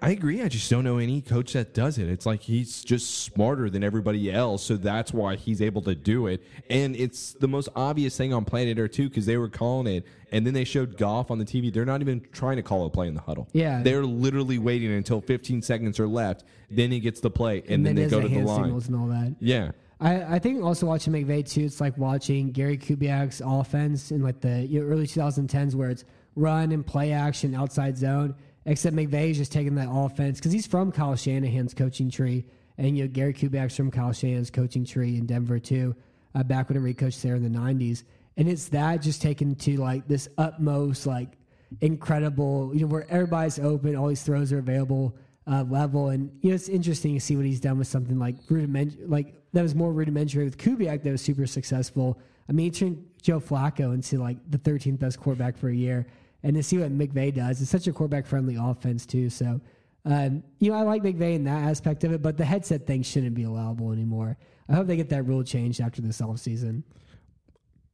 [SPEAKER 2] I agree. I just don't know any coach that does it. It's like he's just smarter than everybody else, so that's why he's able to do it. And it's the most obvious thing on Planet Earth too, because they were calling it, and then they showed Goff on the TV. They're not even trying to call a play in the huddle.
[SPEAKER 1] Yeah.
[SPEAKER 2] they're literally waiting until 15 seconds are left. Then he gets the play, and, then,
[SPEAKER 1] he
[SPEAKER 2] they go
[SPEAKER 1] the
[SPEAKER 2] to the line.
[SPEAKER 1] signals and all that.
[SPEAKER 2] Yeah,
[SPEAKER 1] I, I think also watching McVay too, it's like watching Gary Kubiak's offense in like the you know, early 2010s where it's run and play action outside zone. Except McVay's just taking that offense because he's from Kyle Shanahan's coaching tree, and you know Gary Kubiak's from Kyle Shanahan's coaching tree in Denver too. Uh, back when he coached there in the 90s, and it's that just taken to like this utmost like incredible, you know, where everybody's open, all these throws are available uh, level, and you know it's interesting to see what he's done with something like rudiment, like that was more rudimentary with Kubiak that was super successful. I mean, he turned Joe Flacco into like the 13th best quarterback for a year, and to see what McVay does, it's such a quarterback friendly offense too. So, um, you know, I like McVay in that aspect of it, but the headset thing shouldn't be allowable anymore. I hope they get that rule changed after this offseason.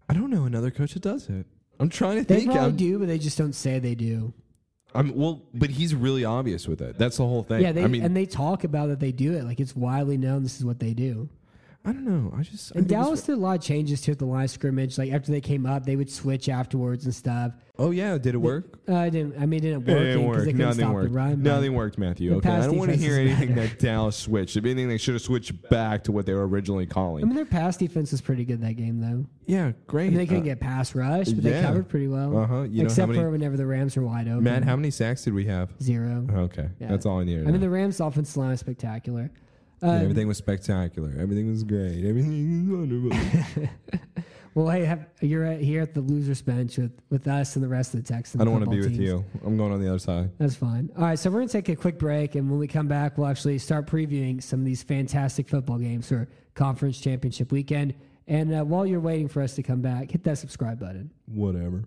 [SPEAKER 2] I don't know another coach that does it. I'm trying to
[SPEAKER 1] They
[SPEAKER 2] think.
[SPEAKER 1] probably
[SPEAKER 2] I'm,
[SPEAKER 1] do, but they just don't say they do.
[SPEAKER 2] I'm well, but he's really obvious with it. That's the whole thing.
[SPEAKER 1] Yeah, they
[SPEAKER 2] I mean,
[SPEAKER 1] and they talk about that they do it like it's widely known. This is what they do.
[SPEAKER 2] I don't know. I just I
[SPEAKER 1] And Dallas did a lot of changes to it, the line of scrimmage. Like after they came up, they would switch afterwards and stuff.
[SPEAKER 2] Oh yeah, did it work?
[SPEAKER 1] Uh, I didn't. I mean, it didn't
[SPEAKER 2] It
[SPEAKER 1] work
[SPEAKER 2] didn't work. Nothing worked.
[SPEAKER 1] run.
[SPEAKER 2] Nothing worked, Matthew. Okay, I don't want to hear anything
[SPEAKER 1] better.
[SPEAKER 2] that Dallas switched. If anything, they should have switched back to what they were originally calling.
[SPEAKER 1] I mean, their pass defense was pretty good that game, though.
[SPEAKER 2] yeah,
[SPEAKER 1] I
[SPEAKER 2] great.
[SPEAKER 1] mean, they couldn't
[SPEAKER 2] Uh,
[SPEAKER 1] get pass rush, but they covered pretty well.
[SPEAKER 2] Know how
[SPEAKER 1] Except
[SPEAKER 2] many-
[SPEAKER 1] for whenever the Rams were wide open.
[SPEAKER 2] Matt, how many sacks did we have?
[SPEAKER 1] Zero.
[SPEAKER 2] Okay,
[SPEAKER 1] Yeah.
[SPEAKER 2] that's all I needed.
[SPEAKER 1] I mean, the Rams' offensive line is spectacular. Um, yeah,
[SPEAKER 2] everything was spectacular. Everything was great. Everything was wonderful.
[SPEAKER 1] well, hey, have, you're at, here at the losers bench with, with us and the rest of the Texans.
[SPEAKER 2] I don't want to be
[SPEAKER 1] teams.
[SPEAKER 2] with you. I'm going on the other side.
[SPEAKER 1] That's fine. All right, so we're going to take a quick break, and when we come back, we'll actually start previewing some of these fantastic football games for conference championship weekend. And uh, while you're waiting for us to come back, hit that subscribe button.
[SPEAKER 2] Whatever.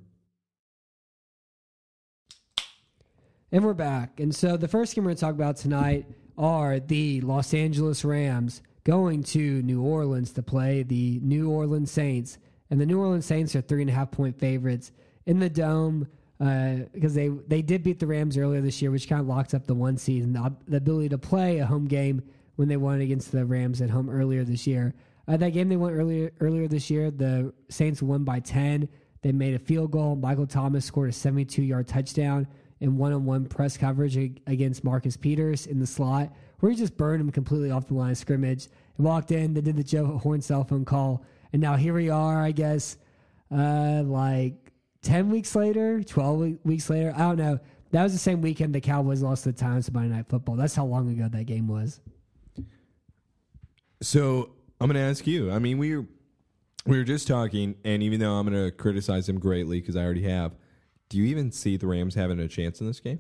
[SPEAKER 1] And we're back. And so the first game we're going to talk about tonight are the Los Angeles Rams going to New Orleans to play the New Orleans Saints. And the New Orleans Saints are three and a half point favorites in the dome because uh, they, they did beat the Rams earlier this year, which kind of locks up the one and the, the ability to play a home game when they won against the Rams at home earlier this year. Uh, that game they won earlier earlier this year, the Saints won by 10. They made a field goal. Michael Thomas scored a 72 yard touchdown in one on one press coverage against Marcus Peters in the slot, where he just burned him completely off the line of scrimmage and walked in. They did the Joe Horn cell phone call. And now here we are, I guess, uh, like 10 weeks later, 12 weeks later. I don't know. That was the same weekend the Cowboys lost the Times to Monday Night Football. That's how long ago that game was.
[SPEAKER 2] So I'm going to ask you. I mean, we were, we were just talking, and even though I'm going to criticize him greatly because I already have, do you even see the Rams having a chance in this game?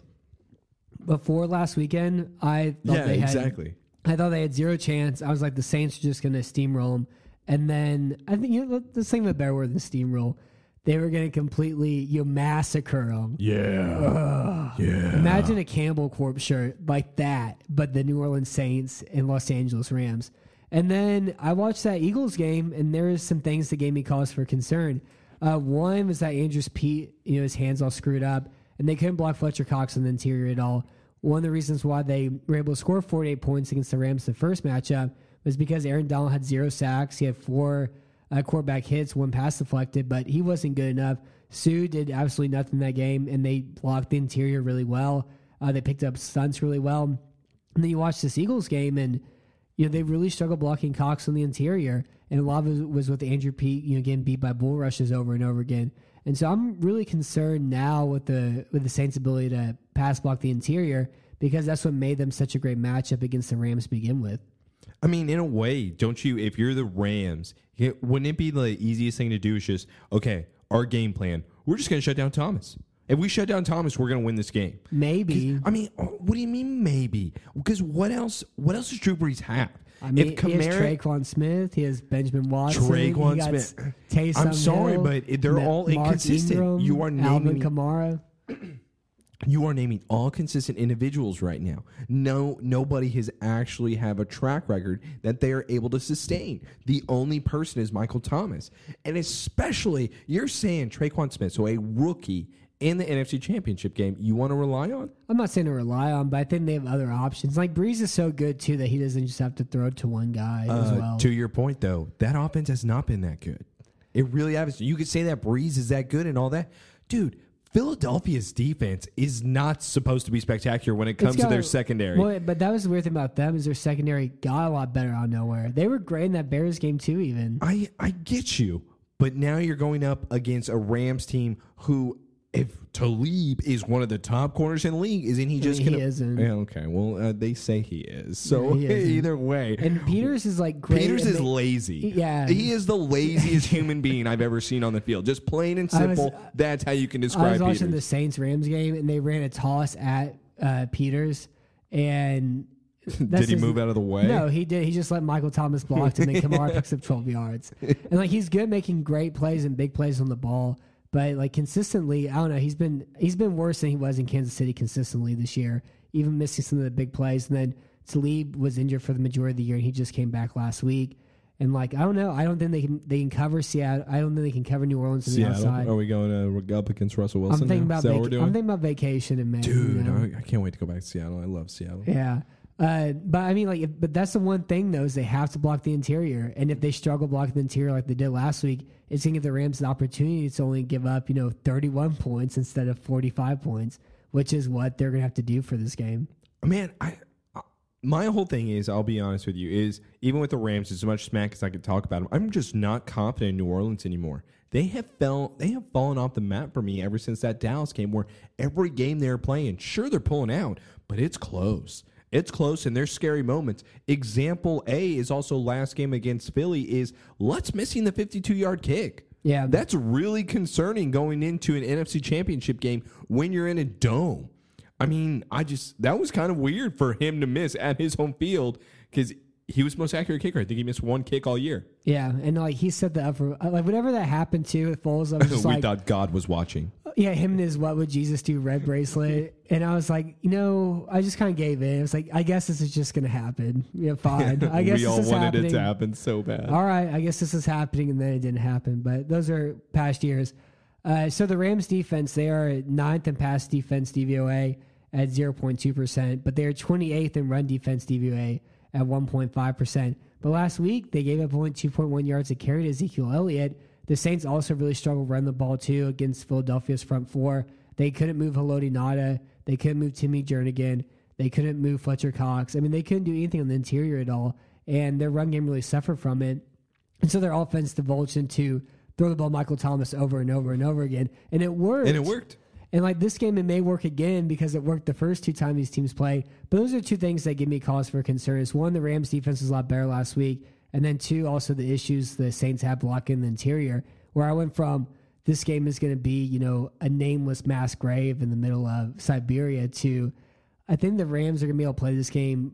[SPEAKER 1] Before last weekend, I thought
[SPEAKER 2] yeah,
[SPEAKER 1] they had,
[SPEAKER 2] exactly.
[SPEAKER 1] I thought they had zero chance. I was like, the Saints are just going to steamroll them. And then I think you know, let's think of a better word than steamroll. They were going to completely you know, massacre them.
[SPEAKER 2] Yeah.
[SPEAKER 1] Ugh.
[SPEAKER 2] Yeah.
[SPEAKER 1] Imagine a Campbell Corp shirt like that, but the New Orleans Saints and Los Angeles Rams. And then I watched that Eagles game, and there was some things that gave me cause for concern. Uh, one was that Andrus Peat, you know, his hands all screwed up, and they couldn't block Fletcher Cox in the interior at all. One of the reasons why they were able to score 48 points against the Rams the first matchup was because Aaron Donald had zero sacks. He had four uh, quarterback hits, one pass deflected, but he wasn't good enough. Suh did absolutely nothing in that game, and they blocked the interior really well. Uh, they picked up stunts really well. And then you watch this Eagles game, and you know they really struggled blocking Cox on the interior, and a lot of it was with Andrus Peat, you know, getting beat by bull rushes over and over again. And so I'm really concerned now with the with the Saints' ability to pass block the interior because that's what made them such a great matchup against the Rams to begin with.
[SPEAKER 2] I mean, in a way, don't you? If you're the Rams, wouldn't it be the easiest thing to do? Is just okay, our game plan. We're just going to shut down Thomas. If we shut down Thomas, we're going to win this game.
[SPEAKER 1] Maybe.
[SPEAKER 2] I mean, oh, what do you mean maybe? Because what else? What else does Drew Brees have?
[SPEAKER 1] I mean, if Kamara, he has Tre'Quan Smith, he has Benjamin Watson,
[SPEAKER 2] Tre'Quan Smith.
[SPEAKER 1] Taysom
[SPEAKER 2] I'm sorry,
[SPEAKER 1] Hill,
[SPEAKER 2] but they're all
[SPEAKER 1] Mark
[SPEAKER 2] inconsistent.
[SPEAKER 1] Ingram,
[SPEAKER 2] you are naming
[SPEAKER 1] Alvin Kamara.
[SPEAKER 2] you are naming all consistent individuals right now. No, nobody has actually have a track record that they are able to sustain. The only person is Michael Thomas, and especially you're saying Tre'Quan Smith, so a rookie in the NFC Championship game, you want to rely on?
[SPEAKER 1] I'm not saying to rely on, but I think they have other options. Like Brees is so good too that he doesn't just have to throw it to one guy uh, as well.
[SPEAKER 2] To your point, though, that offense has not been that good. It really has. You could say that Brees is that good and all that, dude. Philadelphia's defense is not supposed to be spectacular when it comes got, to their secondary.
[SPEAKER 1] Well, but that was the weird thing about them is their secondary got a lot better out of nowhere. They were great in that Bears game too. Even
[SPEAKER 2] I I get you, but now you're going up against a Rams team who if Talib is one of the top corners in the league, isn't he just
[SPEAKER 1] gonna? He isn't.
[SPEAKER 2] Yeah, okay. Well, uh, they say he is. So
[SPEAKER 1] Yeah, he
[SPEAKER 2] either way,
[SPEAKER 1] And Peters is like great.
[SPEAKER 2] Peters is
[SPEAKER 1] they-
[SPEAKER 2] lazy.
[SPEAKER 1] Yeah.
[SPEAKER 2] he is the laziest human being I've ever seen on the field. Just plain and
[SPEAKER 1] I was-
[SPEAKER 2] simple. that's how you can
[SPEAKER 1] I was
[SPEAKER 2] describe
[SPEAKER 1] watching the Saints Rams game and they ran a toss at uh, Peters and
[SPEAKER 2] Did he
[SPEAKER 1] his-
[SPEAKER 2] move out of the way?
[SPEAKER 1] No, he did. He just let Michael Thomas block and then Kamara picks up 12 yards. And like he's good making great plays and big plays on the ball, but like consistently, I don't know, he's been he's been worse than he was in Kansas City consistently this year, even missing some of the big plays. And then Talib was injured for the majority of the year and he just came back last week. And like I don't know, I don't think they can they can cover Seattle. I don't think they can cover New Orleans on the
[SPEAKER 2] Seattle.
[SPEAKER 1] outside.
[SPEAKER 2] Are we going uh, up against Russell Wilson?
[SPEAKER 1] I'm thinking
[SPEAKER 2] now?
[SPEAKER 1] about
[SPEAKER 2] Is that what we're doing?
[SPEAKER 1] I'm thinking about vacation in May. you
[SPEAKER 2] Dude,
[SPEAKER 1] know?
[SPEAKER 2] I, I can't wait to go back to Seattle. I love Seattle.
[SPEAKER 1] Yeah. Uh, but I mean, like, if, but that's the one thing though is they have to block the interior, and if they struggle blocking the interior like they did last week, it's going to give the Rams an opportunity to only give up, you know, 31 points instead of 45 points, which is what they're going to have to do for this game.
[SPEAKER 2] Man, I my whole thing is, I'll be honest with you, is even with the Rams, as much smack as I could talk about them, I'm just not confident in New Orleans anymore. They have fell, they have fallen off the map for me ever since that Dallas game, where every game they're playing, sure they're pulling out, but it's close. It's close, and there's scary moments. Example A is also last game against Philly is Lutz missing the 52 yard kick.
[SPEAKER 1] Yeah.
[SPEAKER 2] That's really concerning going into an NFC championship game when you're in a dome. I mean, I just, that was kind of weird for him to miss at his home field because he was most accurate kicker. I think he missed one kick all year.
[SPEAKER 1] Yeah, and like he set the up like whenever that happened too with Foles, I was just
[SPEAKER 2] we
[SPEAKER 1] like,
[SPEAKER 2] thought God was watching.
[SPEAKER 1] yeah, him and his "What Would Jesus Do" red bracelet, and I was like, you know, I just kind of gave in. I was like, I guess this is just gonna happen. Yeah, fine. I guess
[SPEAKER 2] we
[SPEAKER 1] this
[SPEAKER 2] all
[SPEAKER 1] is
[SPEAKER 2] wanted
[SPEAKER 1] happening.
[SPEAKER 2] it to happen so bad.
[SPEAKER 1] All right, I guess this is happening, and then it didn't happen. But those are past years. Uh, so the Rams defense, they are ninth in pass defense DVOA at 0.2%, but they are 28th in run defense DVOA at 1.5%. But last week, they gave up only 2.1 yards a carry to Ezekiel Elliott. The Saints also really struggled run the ball too against Philadelphia's front four. They couldn't move Haloti Ngata. They couldn't move Timmy Jernigan. They couldn't move Fletcher Cox. I mean, they couldn't do anything on the interior at all. And their run game really suffered from it. And so their offense divulged into throw the ball Michael Thomas over and over and over again. And it worked.
[SPEAKER 2] And it worked.
[SPEAKER 1] And like this game, it may work again because it worked the first two times these teams play. But those are two things that give me cause for concern. Is one, the Rams defense was a lot better last week, and then two, also the issues the Saints have blocking the interior. Where I went from this game is going to be you know a nameless mass grave in the middle of Siberia to I think the Rams are going to be able to play this game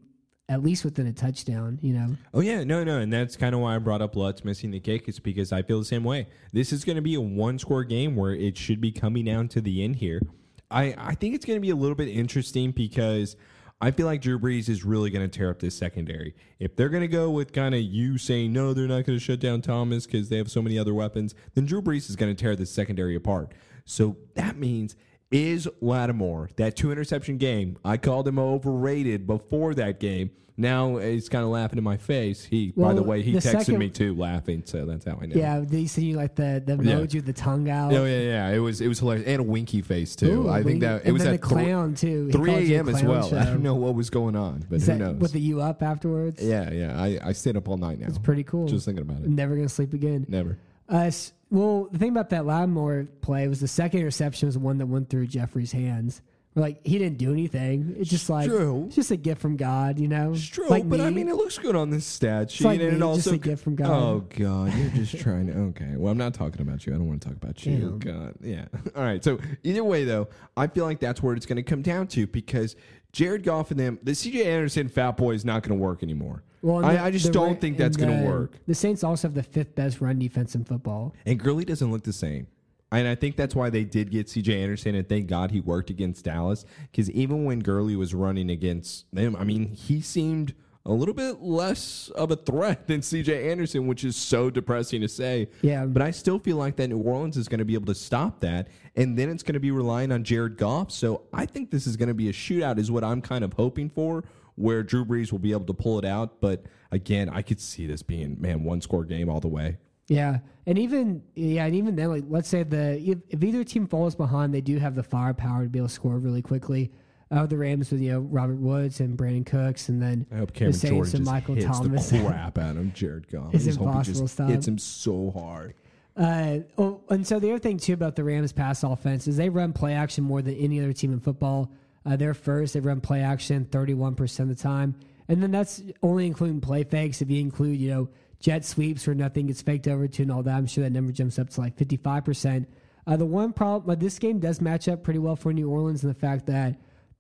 [SPEAKER 1] at least within a touchdown. You know,
[SPEAKER 3] Oh yeah, no, no, and that's kind of why I brought up Lutz missing the kick. Is because I feel the same way. This is going to be a one-score game where it should be coming down to the end here.
[SPEAKER 2] I, I think it's going to be a little bit interesting because I feel like Drew Brees is really going to tear up this secondary. If they're going to go with kind of you saying, no, they're not going to shut down Thomas because they have so many other weapons, then Drew Brees is going to tear the secondary apart. So that means is Lattimore, that two interception game, I called him overrated before that game. Now he's kind of laughing in my face. He, by the way, he
[SPEAKER 1] the
[SPEAKER 2] texted
[SPEAKER 1] second-
[SPEAKER 2] me too, laughing. So that's how I know.
[SPEAKER 1] yeah. They see you like the the
[SPEAKER 2] Yeah.
[SPEAKER 1] emoji with the tongue out.
[SPEAKER 2] Oh yeah, yeah. It was it was hilarious, and a winky face too.
[SPEAKER 1] Ooh,
[SPEAKER 2] I think
[SPEAKER 1] wink.
[SPEAKER 2] that it
[SPEAKER 1] And
[SPEAKER 2] was at
[SPEAKER 1] the clown too. He
[SPEAKER 2] three
[SPEAKER 1] called you a
[SPEAKER 2] a.m. as well. I don't know what was going on, but
[SPEAKER 1] Is
[SPEAKER 2] who knows?
[SPEAKER 1] with the you up afterwards?
[SPEAKER 2] yeah, yeah. I, I stayed up all night now.
[SPEAKER 1] It's pretty cool.
[SPEAKER 2] Just thinking about it.
[SPEAKER 1] Never gonna sleep again.
[SPEAKER 2] Never.
[SPEAKER 1] Uh, well, the thing about that Lattimore play was the second interception was the one that went through Jeffery's hands. Like he didn't do anything. It's just like
[SPEAKER 2] true.
[SPEAKER 1] it's just a gift from God, you know.
[SPEAKER 2] It's true,
[SPEAKER 1] Like
[SPEAKER 2] but I mean, it looks good on this stat sheet,
[SPEAKER 1] like
[SPEAKER 2] and
[SPEAKER 1] me,
[SPEAKER 2] it also
[SPEAKER 1] just a gift from oh, God.
[SPEAKER 2] Oh God, you're just trying to. Okay, well, I'm not talking about you. I don't want to talk about you.
[SPEAKER 1] Damn.
[SPEAKER 2] God, yeah. All right. So either way, though, I feel like that's where it's going to come down to because Jared Goff and them, the C.J. Anderson Fat Boy is not going to work anymore.
[SPEAKER 1] Well,
[SPEAKER 2] I,
[SPEAKER 1] the-
[SPEAKER 2] I just don't
[SPEAKER 1] Ra-
[SPEAKER 2] think that's
[SPEAKER 1] and
[SPEAKER 2] going to
[SPEAKER 1] the-
[SPEAKER 2] work.
[SPEAKER 1] The Saints also have the fifth best run defense in football.
[SPEAKER 2] And Gurley doesn't look the same. And I think that's why they did get CJ Anderson, and thank God he worked against Dallas. Because even when Gurley was running against them, I mean, he seemed a little bit less of a threat than CJ Anderson, which is so depressing to say.
[SPEAKER 1] Yeah.
[SPEAKER 2] But I still feel like that New Orleans is going to be able to stop that. And then it's going to be relying on Jared Goff. So I think this is going to be a shootout, is what I'm kind of hoping for, where Drew Brees will be able to pull it out. But again, I could see this being, man, one score game all the way.
[SPEAKER 1] Yeah, and even yeah, and even then, like let's say the if, if either team falls behind, they do have the firepower to be able to score really quickly. Uh, the Rams with you know Robert Woods and Brandin Cooks, and then
[SPEAKER 2] I hope Cameron
[SPEAKER 1] the Saints
[SPEAKER 2] Jordan
[SPEAKER 1] and
[SPEAKER 2] just
[SPEAKER 1] Michael
[SPEAKER 2] hits
[SPEAKER 1] Thomas.
[SPEAKER 2] the crap out of Jared Goff.
[SPEAKER 1] It's
[SPEAKER 2] I just hope he
[SPEAKER 1] impossible to
[SPEAKER 2] hits him so hard.
[SPEAKER 1] Uh, oh, and so the other thing too about the Rams pass offense is they run play action more than any other team in football. Uh, they're first. They run play action 31% of the time. And then that's only including play fakes. If you include, you know, jet sweeps where nothing gets faked over to and all that, I'm sure that number jumps up to like 55%. Uh, the one problem, but this game does match up pretty well for New Orleans in the fact that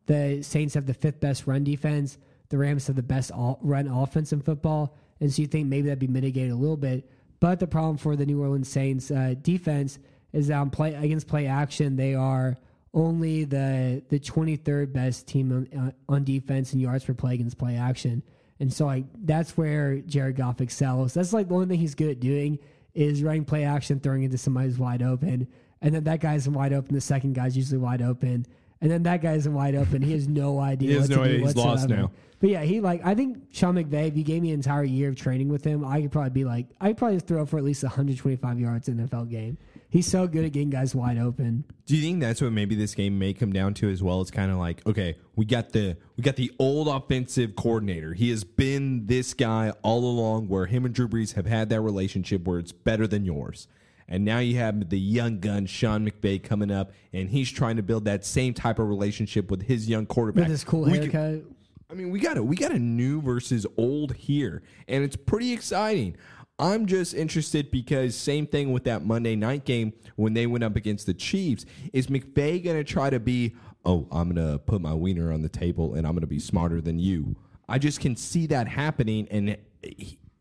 [SPEAKER 1] the Saints have the fifth best run defense. The Rams have the best all, run offense in football. And so you think maybe that'd be mitigated a little bit. But the problem for the New Orleans Saints uh, defense is that on play against play action, they are only the the 23rd best team on, uh, on defense in yards per play against play action. And so like that's where Jared Goff excels. That's like the only thing he's good at doing is running play action, throwing into somebody's wide open. And then that guy's wide open. The second guy's usually wide open. And then that guy's wide open. He has no idea.
[SPEAKER 2] He has
[SPEAKER 1] what
[SPEAKER 2] no
[SPEAKER 1] to do
[SPEAKER 2] idea. He's lost now.
[SPEAKER 1] But yeah, he like I think Sean McVay. If you gave me an entire year of training with him, I could probably be like I could probably throw for at least 125 yards in an NFL game. He's so good at getting guys wide open.
[SPEAKER 3] Do you think that's what maybe this game may come down to as well? It's kind of like, okay, we got the we got the old offensive coordinator. He has been this guy all along, where him and Drew Brees have had that relationship where it's better than yours. And now you have the young gun Sean McVay coming up, and he's trying to build that same type of relationship with his young quarterback.
[SPEAKER 1] With his cool
[SPEAKER 2] We
[SPEAKER 1] haircut.
[SPEAKER 2] I mean, we got a we got a new versus old here, and it's pretty exciting. I'm just interested because same thing with that Monday night game when they went up against the Chiefs. Is McVay going to try to be, oh, I'm going to put my wiener on the table and I'm going to be smarter than you? I just can see that happening, and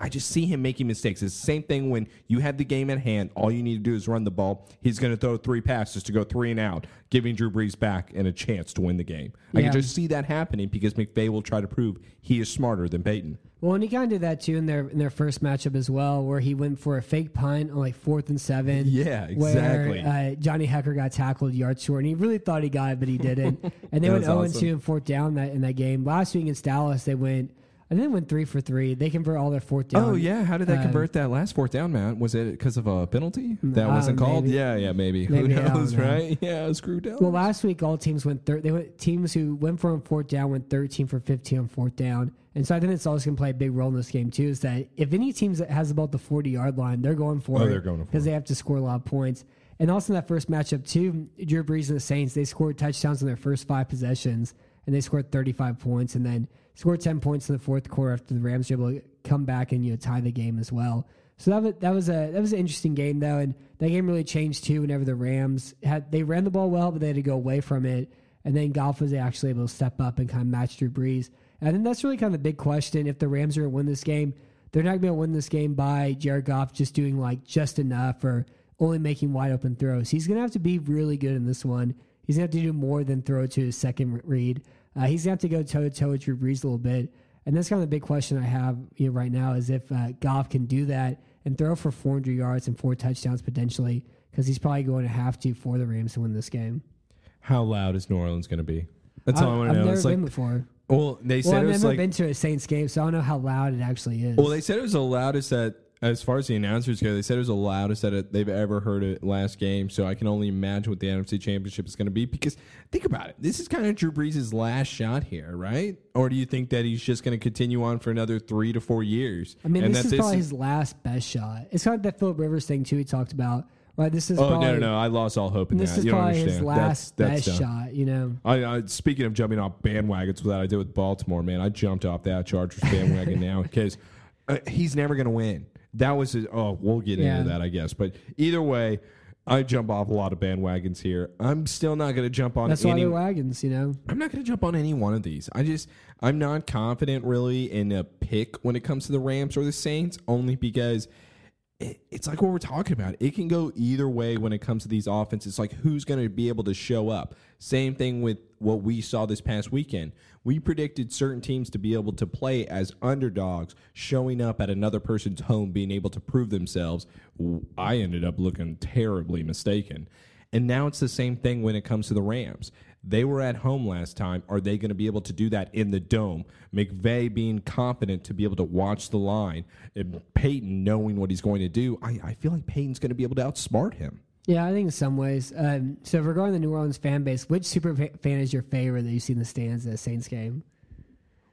[SPEAKER 2] I just see him making mistakes. It's the same thing when you have the game at hand. All you need to do is run the ball. He's going to throw three passes to go three and out, giving Drew Brees back and a chance to win the game. I can just see that happening because McVay will try to prove he is smarter than Payton.
[SPEAKER 1] Well, and he kind of did that too in their in their first matchup as well, where he went for a fake punt on like fourth and seven.
[SPEAKER 2] Yeah, exactly.
[SPEAKER 1] Where uh, Johnny Hekker got tackled yards short, and he really thought he got it, but he didn't. And they went zero and
[SPEAKER 2] awesome.
[SPEAKER 1] two and fourth down that in that game. Last week against Dallas, they went. I think they went three for three. They convert all their fourth down.
[SPEAKER 2] Oh yeah, how did they
[SPEAKER 1] Um,
[SPEAKER 2] convert that last fourth down, Matt? Was it because of a penalty that
[SPEAKER 1] uh,
[SPEAKER 2] wasn't called?
[SPEAKER 1] maybe.
[SPEAKER 2] Yeah, yeah, maybe.
[SPEAKER 1] Maybe,
[SPEAKER 2] Who knows,
[SPEAKER 1] know.
[SPEAKER 2] right? Yeah, screw down.
[SPEAKER 1] Well, last week all teams went thir- they went teams who went for on fourth down went 13 for 15 on fourth down. And so I think it's always going to play a big role in this game too. Is that if any teams that has about the 40 yard line, they're going for
[SPEAKER 2] Oh,
[SPEAKER 1] it.
[SPEAKER 2] they're going
[SPEAKER 1] because they have to score a lot of points. And also in that first matchup too, Drew Brees and the Saints they scored touchdowns in their first five possessions, and they scored 35 points, and then scored 10 points in the fourth quarter after the Rams were able to come back and you know tie the game as well. So that was, that was a that was an interesting game though, and that game really changed too. Whenever the Rams had they ran the ball well, but they had to go away from it, and then Goff was actually able to step up and kind of match Drew Brees. And I think that's really kind of the big question. If the Rams are going to win this game, they're not going to win this game by Jared Goff just doing like just enough or only making wide open throws. He's going to have to be really good in this one. He's going to have to do more than throw to his second read. Uh, he's going to have to go toe to toe with Drew Brees a little bit. And that's kind of the big question I have you know, right now is if uh, Goff can do that and throw for 400 yards and four touchdowns potentially, because he's probably going to have to for the Rams to win this game.
[SPEAKER 2] How loud is New Orleans going to be? That's all I want
[SPEAKER 1] I've
[SPEAKER 2] to know.
[SPEAKER 1] never
[SPEAKER 2] It's
[SPEAKER 1] been
[SPEAKER 2] like,
[SPEAKER 1] before.
[SPEAKER 2] well, they
[SPEAKER 1] Well,
[SPEAKER 2] said
[SPEAKER 1] I've
[SPEAKER 2] it was
[SPEAKER 1] never
[SPEAKER 2] like,
[SPEAKER 1] been to a Saints game, so I don't know how loud it actually is.
[SPEAKER 2] well, they said it was the loudest that, as far as the announcers go, they said it was the loudest that they've ever heard it last game. So I can only imagine what the NFC Championship is going to be. Because think about it, this is kind of Drew Brees' last shot here, right? Or do you think that he's just going to continue on for another three to four years?
[SPEAKER 1] I mean,
[SPEAKER 2] and
[SPEAKER 1] this is probably his last best shot. It's kind of that Philip Rivers thing too. He talked about right. This is
[SPEAKER 2] Oh
[SPEAKER 1] probably,
[SPEAKER 2] no, no, no! I lost all hope in
[SPEAKER 1] This
[SPEAKER 2] that.
[SPEAKER 1] is
[SPEAKER 2] you don't
[SPEAKER 1] probably his last
[SPEAKER 2] that's, that's
[SPEAKER 1] best
[SPEAKER 2] done.
[SPEAKER 1] shot. You know,
[SPEAKER 2] I, I speaking of jumping off bandwagons, what I did with Baltimore, man, I jumped off that Chargers bandwagon now because uh, he's never going to win. That was his. Oh, we'll get
[SPEAKER 1] Yeah.
[SPEAKER 2] into that, I guess. But either way, I jump off a lot of bandwagons here. I'm still not going to jump on
[SPEAKER 1] that's why
[SPEAKER 2] any.
[SPEAKER 1] wagons. You know,
[SPEAKER 2] I'm not going to jump on any one of these. I just I'm not confident really in a pick when it comes to the Rams or the Saints, only because it, it's like what we're talking about. It can go either way when it comes to these offenses. Like who's going to be able to show up. Same thing with what we saw this past weekend. We predicted certain teams to be able to play as underdogs, showing up at another person's home, being able to prove themselves. I ended up looking terribly mistaken. And now it's the same thing when it comes to the Rams. They were at home last time. Are they going to be able to do that in the dome? McVay being confident to be able to watch the line, and Payton knowing what he's going to do. I, I feel like Payton's going to be able to outsmart him.
[SPEAKER 1] Yeah, I think in some ways. Um, so regarding the New Orleans fan base, which super fan is your favorite that you see in the stands at a Saints game?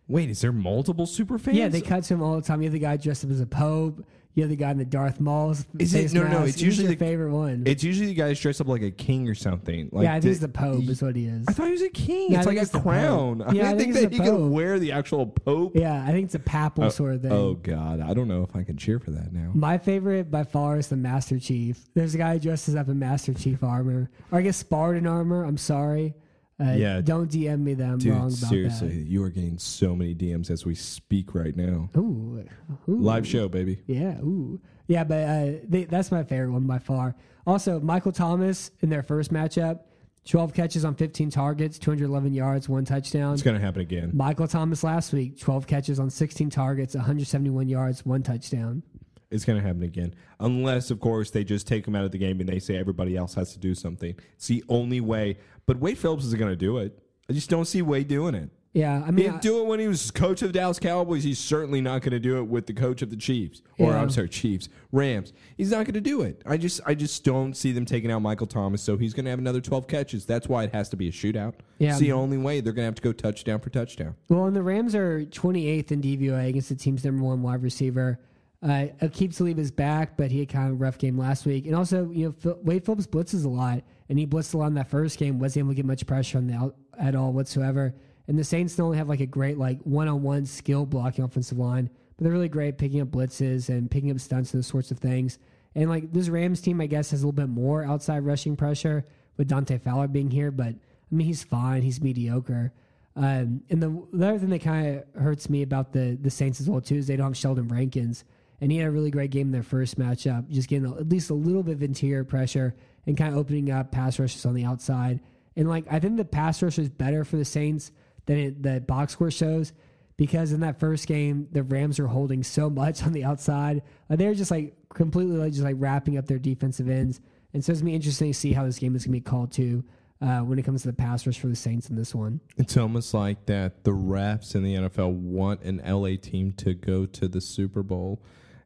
[SPEAKER 2] Wait, is there multiple super fans?
[SPEAKER 1] Yeah, they cut to him all the time. You have the guy dressed up as a pope. You have the guy in the Darth Maul's
[SPEAKER 2] Is it- no, no, it's
[SPEAKER 1] Who's
[SPEAKER 2] usually
[SPEAKER 1] your
[SPEAKER 2] the-
[SPEAKER 1] favorite one.
[SPEAKER 2] It's usually the guys dressed up like a king or something. Like
[SPEAKER 1] yeah, I think he's
[SPEAKER 2] the-
[SPEAKER 1] the Pope. Is what he is.
[SPEAKER 2] I thought he was a king.
[SPEAKER 1] Yeah,
[SPEAKER 2] it's like
[SPEAKER 1] it's
[SPEAKER 2] a crown. I
[SPEAKER 1] Yeah, I think
[SPEAKER 2] think
[SPEAKER 1] it's
[SPEAKER 2] that
[SPEAKER 1] the
[SPEAKER 2] he could wear the actual pope.
[SPEAKER 1] yeah, I think it's a papal oh, sort of thing.
[SPEAKER 2] Oh God, I don't know if I can cheer for that now.
[SPEAKER 1] My favorite by far is the Master Chief. There's a guy who dresses up in Master Chief armor, or I guess Spartan armor. I'm sorry. Uh,
[SPEAKER 2] Yeah.
[SPEAKER 1] Don't DM me that I'm
[SPEAKER 2] Dude,
[SPEAKER 1] wrong about
[SPEAKER 2] seriously, you are getting so many DMs as we speak right now.
[SPEAKER 1] Ooh, ooh.
[SPEAKER 2] Live show, baby.
[SPEAKER 1] Yeah, ooh. Yeah, but uh, they, that's my favorite one by far. Also, Michael Thomas in their first matchup, 12 catches on 15 targets, 211 yards, one touchdown.
[SPEAKER 2] It's gonna happen again.
[SPEAKER 1] Michael Thomas last week, 12 catches on 16 targets, 171 yards, one touchdown.
[SPEAKER 2] It's gonna happen again, unless of course they just take him out of the game and they say everybody else has to do something. It's the only way. But Wade Phillips isn't gonna do it. I just don't see Wade doing it.
[SPEAKER 1] Yeah, I
[SPEAKER 2] He
[SPEAKER 1] mean,
[SPEAKER 2] didn't do it when he was coach of the Dallas Cowboys. He's certainly not going to do it with the coach of the Chiefs, or
[SPEAKER 1] Yeah.
[SPEAKER 2] I'm sorry, Chiefs, Rams. He's not going to do it. I just, I just don't see them taking out Michael Thomas. So he's going to have another 12 catches. That's why it has to be a shootout.
[SPEAKER 1] Yeah.
[SPEAKER 2] it's the only way they're going to have to go touchdown for touchdown.
[SPEAKER 1] Well, and the Rams are 28th in DVOA against the team's number one wide receiver. Uh, Aqib Talib is back, but he had kind of a rough game last week. And also, you know, Phil, Wade Phillips blitzes a lot, and he blitzed a lot in that first game. wasn't able to get much pressure on the out at all whatsoever. And the Saints don't only have like a great like one-on-one skill blocking offensive line, but they're really great picking up blitzes and picking up stunts and those sorts of things. And like this Rams team, I guess, has a little bit more outside rushing pressure with Dante Fowler being here, but I mean he's fine, he's mediocre. Um, and the, the other thing that kind of hurts me about the the Saints as well too is they don't have Sheldon Rankins, and he had a really great game in their first matchup, just getting at least a little bit of interior pressure and kind of opening up pass rushes on the outside. And like I think the pass rush is better for the Saints than it, the box score shows because in that first game the Rams are holding so much on the outside. Uh, they're just like completely like just like wrapping up their defensive ends. And so it's gonna be interesting to see how this game is gonna be called too uh, when it comes to the pass rush for the Saints in this one.
[SPEAKER 2] It's almost like that the refs in the NFL want an LA team to go to the Super Bowl.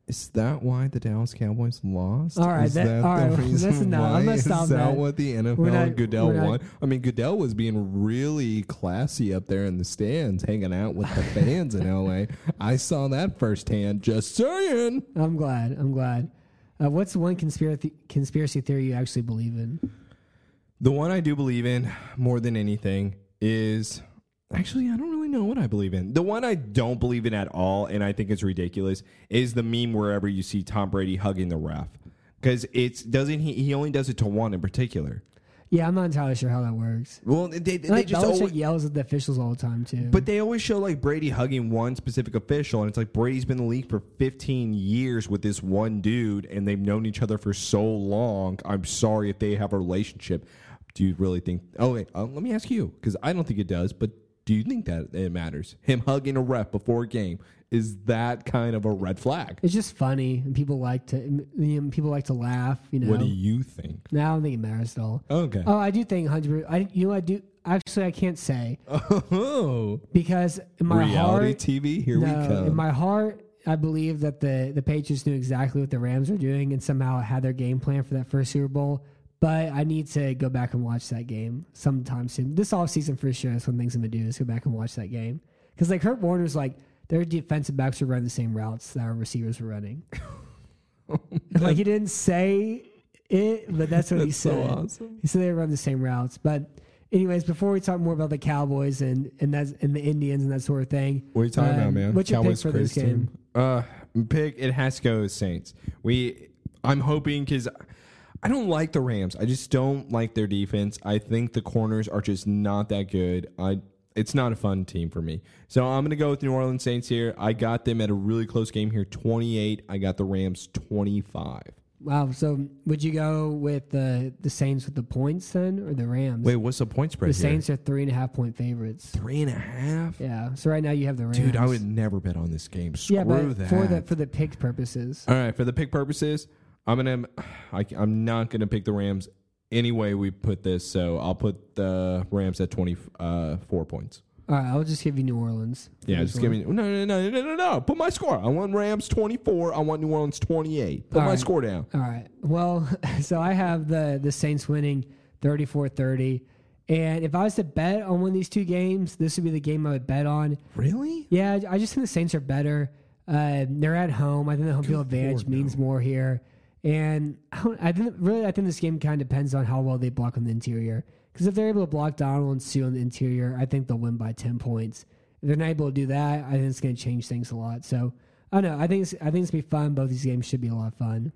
[SPEAKER 2] Is that why the Dallas Cowboys lost?
[SPEAKER 1] All right,
[SPEAKER 2] Is
[SPEAKER 1] that- all right, listen I'm gonna
[SPEAKER 2] Is
[SPEAKER 1] stop
[SPEAKER 2] that
[SPEAKER 1] that.
[SPEAKER 2] what the NFL
[SPEAKER 1] not-
[SPEAKER 2] and Goodell want? I mean, Goodell was being really classy up there in the stands, hanging out with the fans in LA. I saw that firsthand. Just saying.
[SPEAKER 1] I'm glad. I'm glad. Uh, what's one conspiracy conspiracy theory you actually believe in?
[SPEAKER 2] The one I do believe in more than anything is actually I don't really know what I believe in. The one I don't believe in at all, and I think it's ridiculous, is the meme wherever you see Tom Brady hugging the ref because it's doesn't he? He only does it to one in particular.
[SPEAKER 1] Yeah, I'm not entirely sure how that works.
[SPEAKER 2] Well, they, they,
[SPEAKER 1] Like
[SPEAKER 2] just always,
[SPEAKER 1] yells at the officials all the time too.
[SPEAKER 2] but they always show like Brady hugging one specific official, and it's like Brady's been in the league for 15 years with this one dude, and they've known each other for so long. I'm sorry if they have a relationship. Do you really think? Oh, wait, uh, let me ask you because I don't think it does. But do you think that it matters? Him hugging a ref before a game is that kind of a red flag?
[SPEAKER 1] it's just funny, and people like to you know, people like to laugh. You know,
[SPEAKER 2] What do you think?
[SPEAKER 1] no, I don't think it matters at all.
[SPEAKER 2] Okay.
[SPEAKER 1] Oh, I do think hundred. I you know I do actually I can't say
[SPEAKER 2] Oh,
[SPEAKER 1] because in my
[SPEAKER 2] reality
[SPEAKER 1] heart,
[SPEAKER 2] TV. Here
[SPEAKER 1] no,
[SPEAKER 2] we come.
[SPEAKER 1] in my heart, I believe that the the Patriots knew exactly what the Rams were doing and somehow had their game plan for that first Super Bowl. But I need to go back and watch that game sometime soon. This off season for sure. That's one things I'm gonna do is go back and watch that game because like Kurt Warner's like their defensive backs were running the same routes that our receivers were running. like he didn't say it, but that's what he
[SPEAKER 2] That's so
[SPEAKER 1] said.
[SPEAKER 2] awesome.
[SPEAKER 1] He said they run the same routes. But anyways, before we talk more about the Cowboys and and that's and the Indians and that sort of thing,
[SPEAKER 2] What are you talking
[SPEAKER 1] um,
[SPEAKER 2] about, man?
[SPEAKER 1] What's your
[SPEAKER 2] Cowboys
[SPEAKER 1] pick for this game?
[SPEAKER 2] team? Uh, pick. It has to go Saints. We. I'm hoping because I don't like the Rams. I just don't like their defense. I think the corners are just not that good. I. It's not a fun team for me. So I'm going to go with New Orleans Saints here. I got them at a really close game here, 28. I got the Rams 25.
[SPEAKER 1] Wow. So would you go with the the Saints with the points then, or the Rams?
[SPEAKER 2] Wait, what's the point spread
[SPEAKER 1] the
[SPEAKER 2] here?
[SPEAKER 1] Saints are three and a half point favorites.
[SPEAKER 2] Three and a half.
[SPEAKER 1] Yeah. So right now you have the Rams.
[SPEAKER 2] Dude, I would never bet on this game. Screw
[SPEAKER 1] Yeah, but
[SPEAKER 2] that.
[SPEAKER 1] for the for the pick purposes.
[SPEAKER 2] All right, for the pick purposes, I'm gonna. I, am not gonna pick the Rams any way we put this. So I'll put the Rams at 24 points.
[SPEAKER 1] All right, I'll just give you New Orleans.
[SPEAKER 2] Yeah, just give me no, no, no, no, no, no. Put my score. I want Rams 24. I want New Orleans 28. Put
[SPEAKER 1] All
[SPEAKER 2] my
[SPEAKER 1] right.
[SPEAKER 2] score down.
[SPEAKER 1] All right. Well, so I have the the Saints winning 34-30. And if I was to bet on one of these two games, this would be the game I would bet on.
[SPEAKER 2] Really?
[SPEAKER 1] Yeah, I just think the Saints are better. Uh, they're at home. I think the home field advantage
[SPEAKER 2] Lord,
[SPEAKER 1] means more here. And I, don't, I think really, I think this game kind of depends on how well they block on the interior. Because if they're able to block Donald and Suh on the interior, I think they'll win by ten points. If they're not able to do that, I think it's going to change things a lot. So I don't know. I think it's, I think it's gonna be fun. Both these games should be a lot of fun.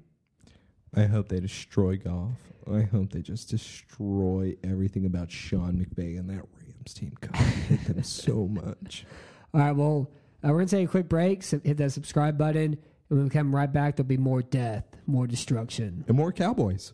[SPEAKER 2] I hope they destroy Goff. I hope they just destroy everything about Sean McVay and that Rams team. God, I hate them so much.
[SPEAKER 1] All right. Well, uh, we're gonna take a quick break. So hit that subscribe button, and when we come right back, there'll be more death, more destruction.
[SPEAKER 2] And more Cowboys.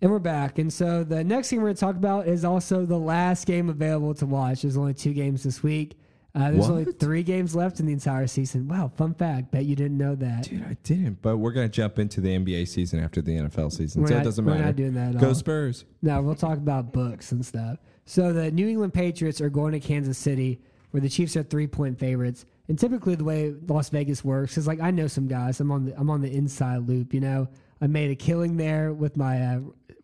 [SPEAKER 1] And we're back. And so the next game we're going to talk about is also the last game available to watch. There's only two games this week. Uh, there's only three games left in the entire season. Wow, fun fact. Bet you didn't know that.
[SPEAKER 2] Dude, I didn't. But we're gonna jump into the NBA season after the NFL season,
[SPEAKER 1] We're
[SPEAKER 2] so
[SPEAKER 1] not-
[SPEAKER 2] it doesn't
[SPEAKER 1] we're
[SPEAKER 2] matter.
[SPEAKER 1] not doing that at
[SPEAKER 2] Go
[SPEAKER 1] all.
[SPEAKER 2] Spurs.
[SPEAKER 1] No, we'll talk about books and stuff. So the New England Patriots are going to Kansas City, where the Chiefs are three point favorites. And typically, the way Las Vegas works is like I know some guys. I'm on the I'm on the inside loop. You know, I made a killing there with my uh,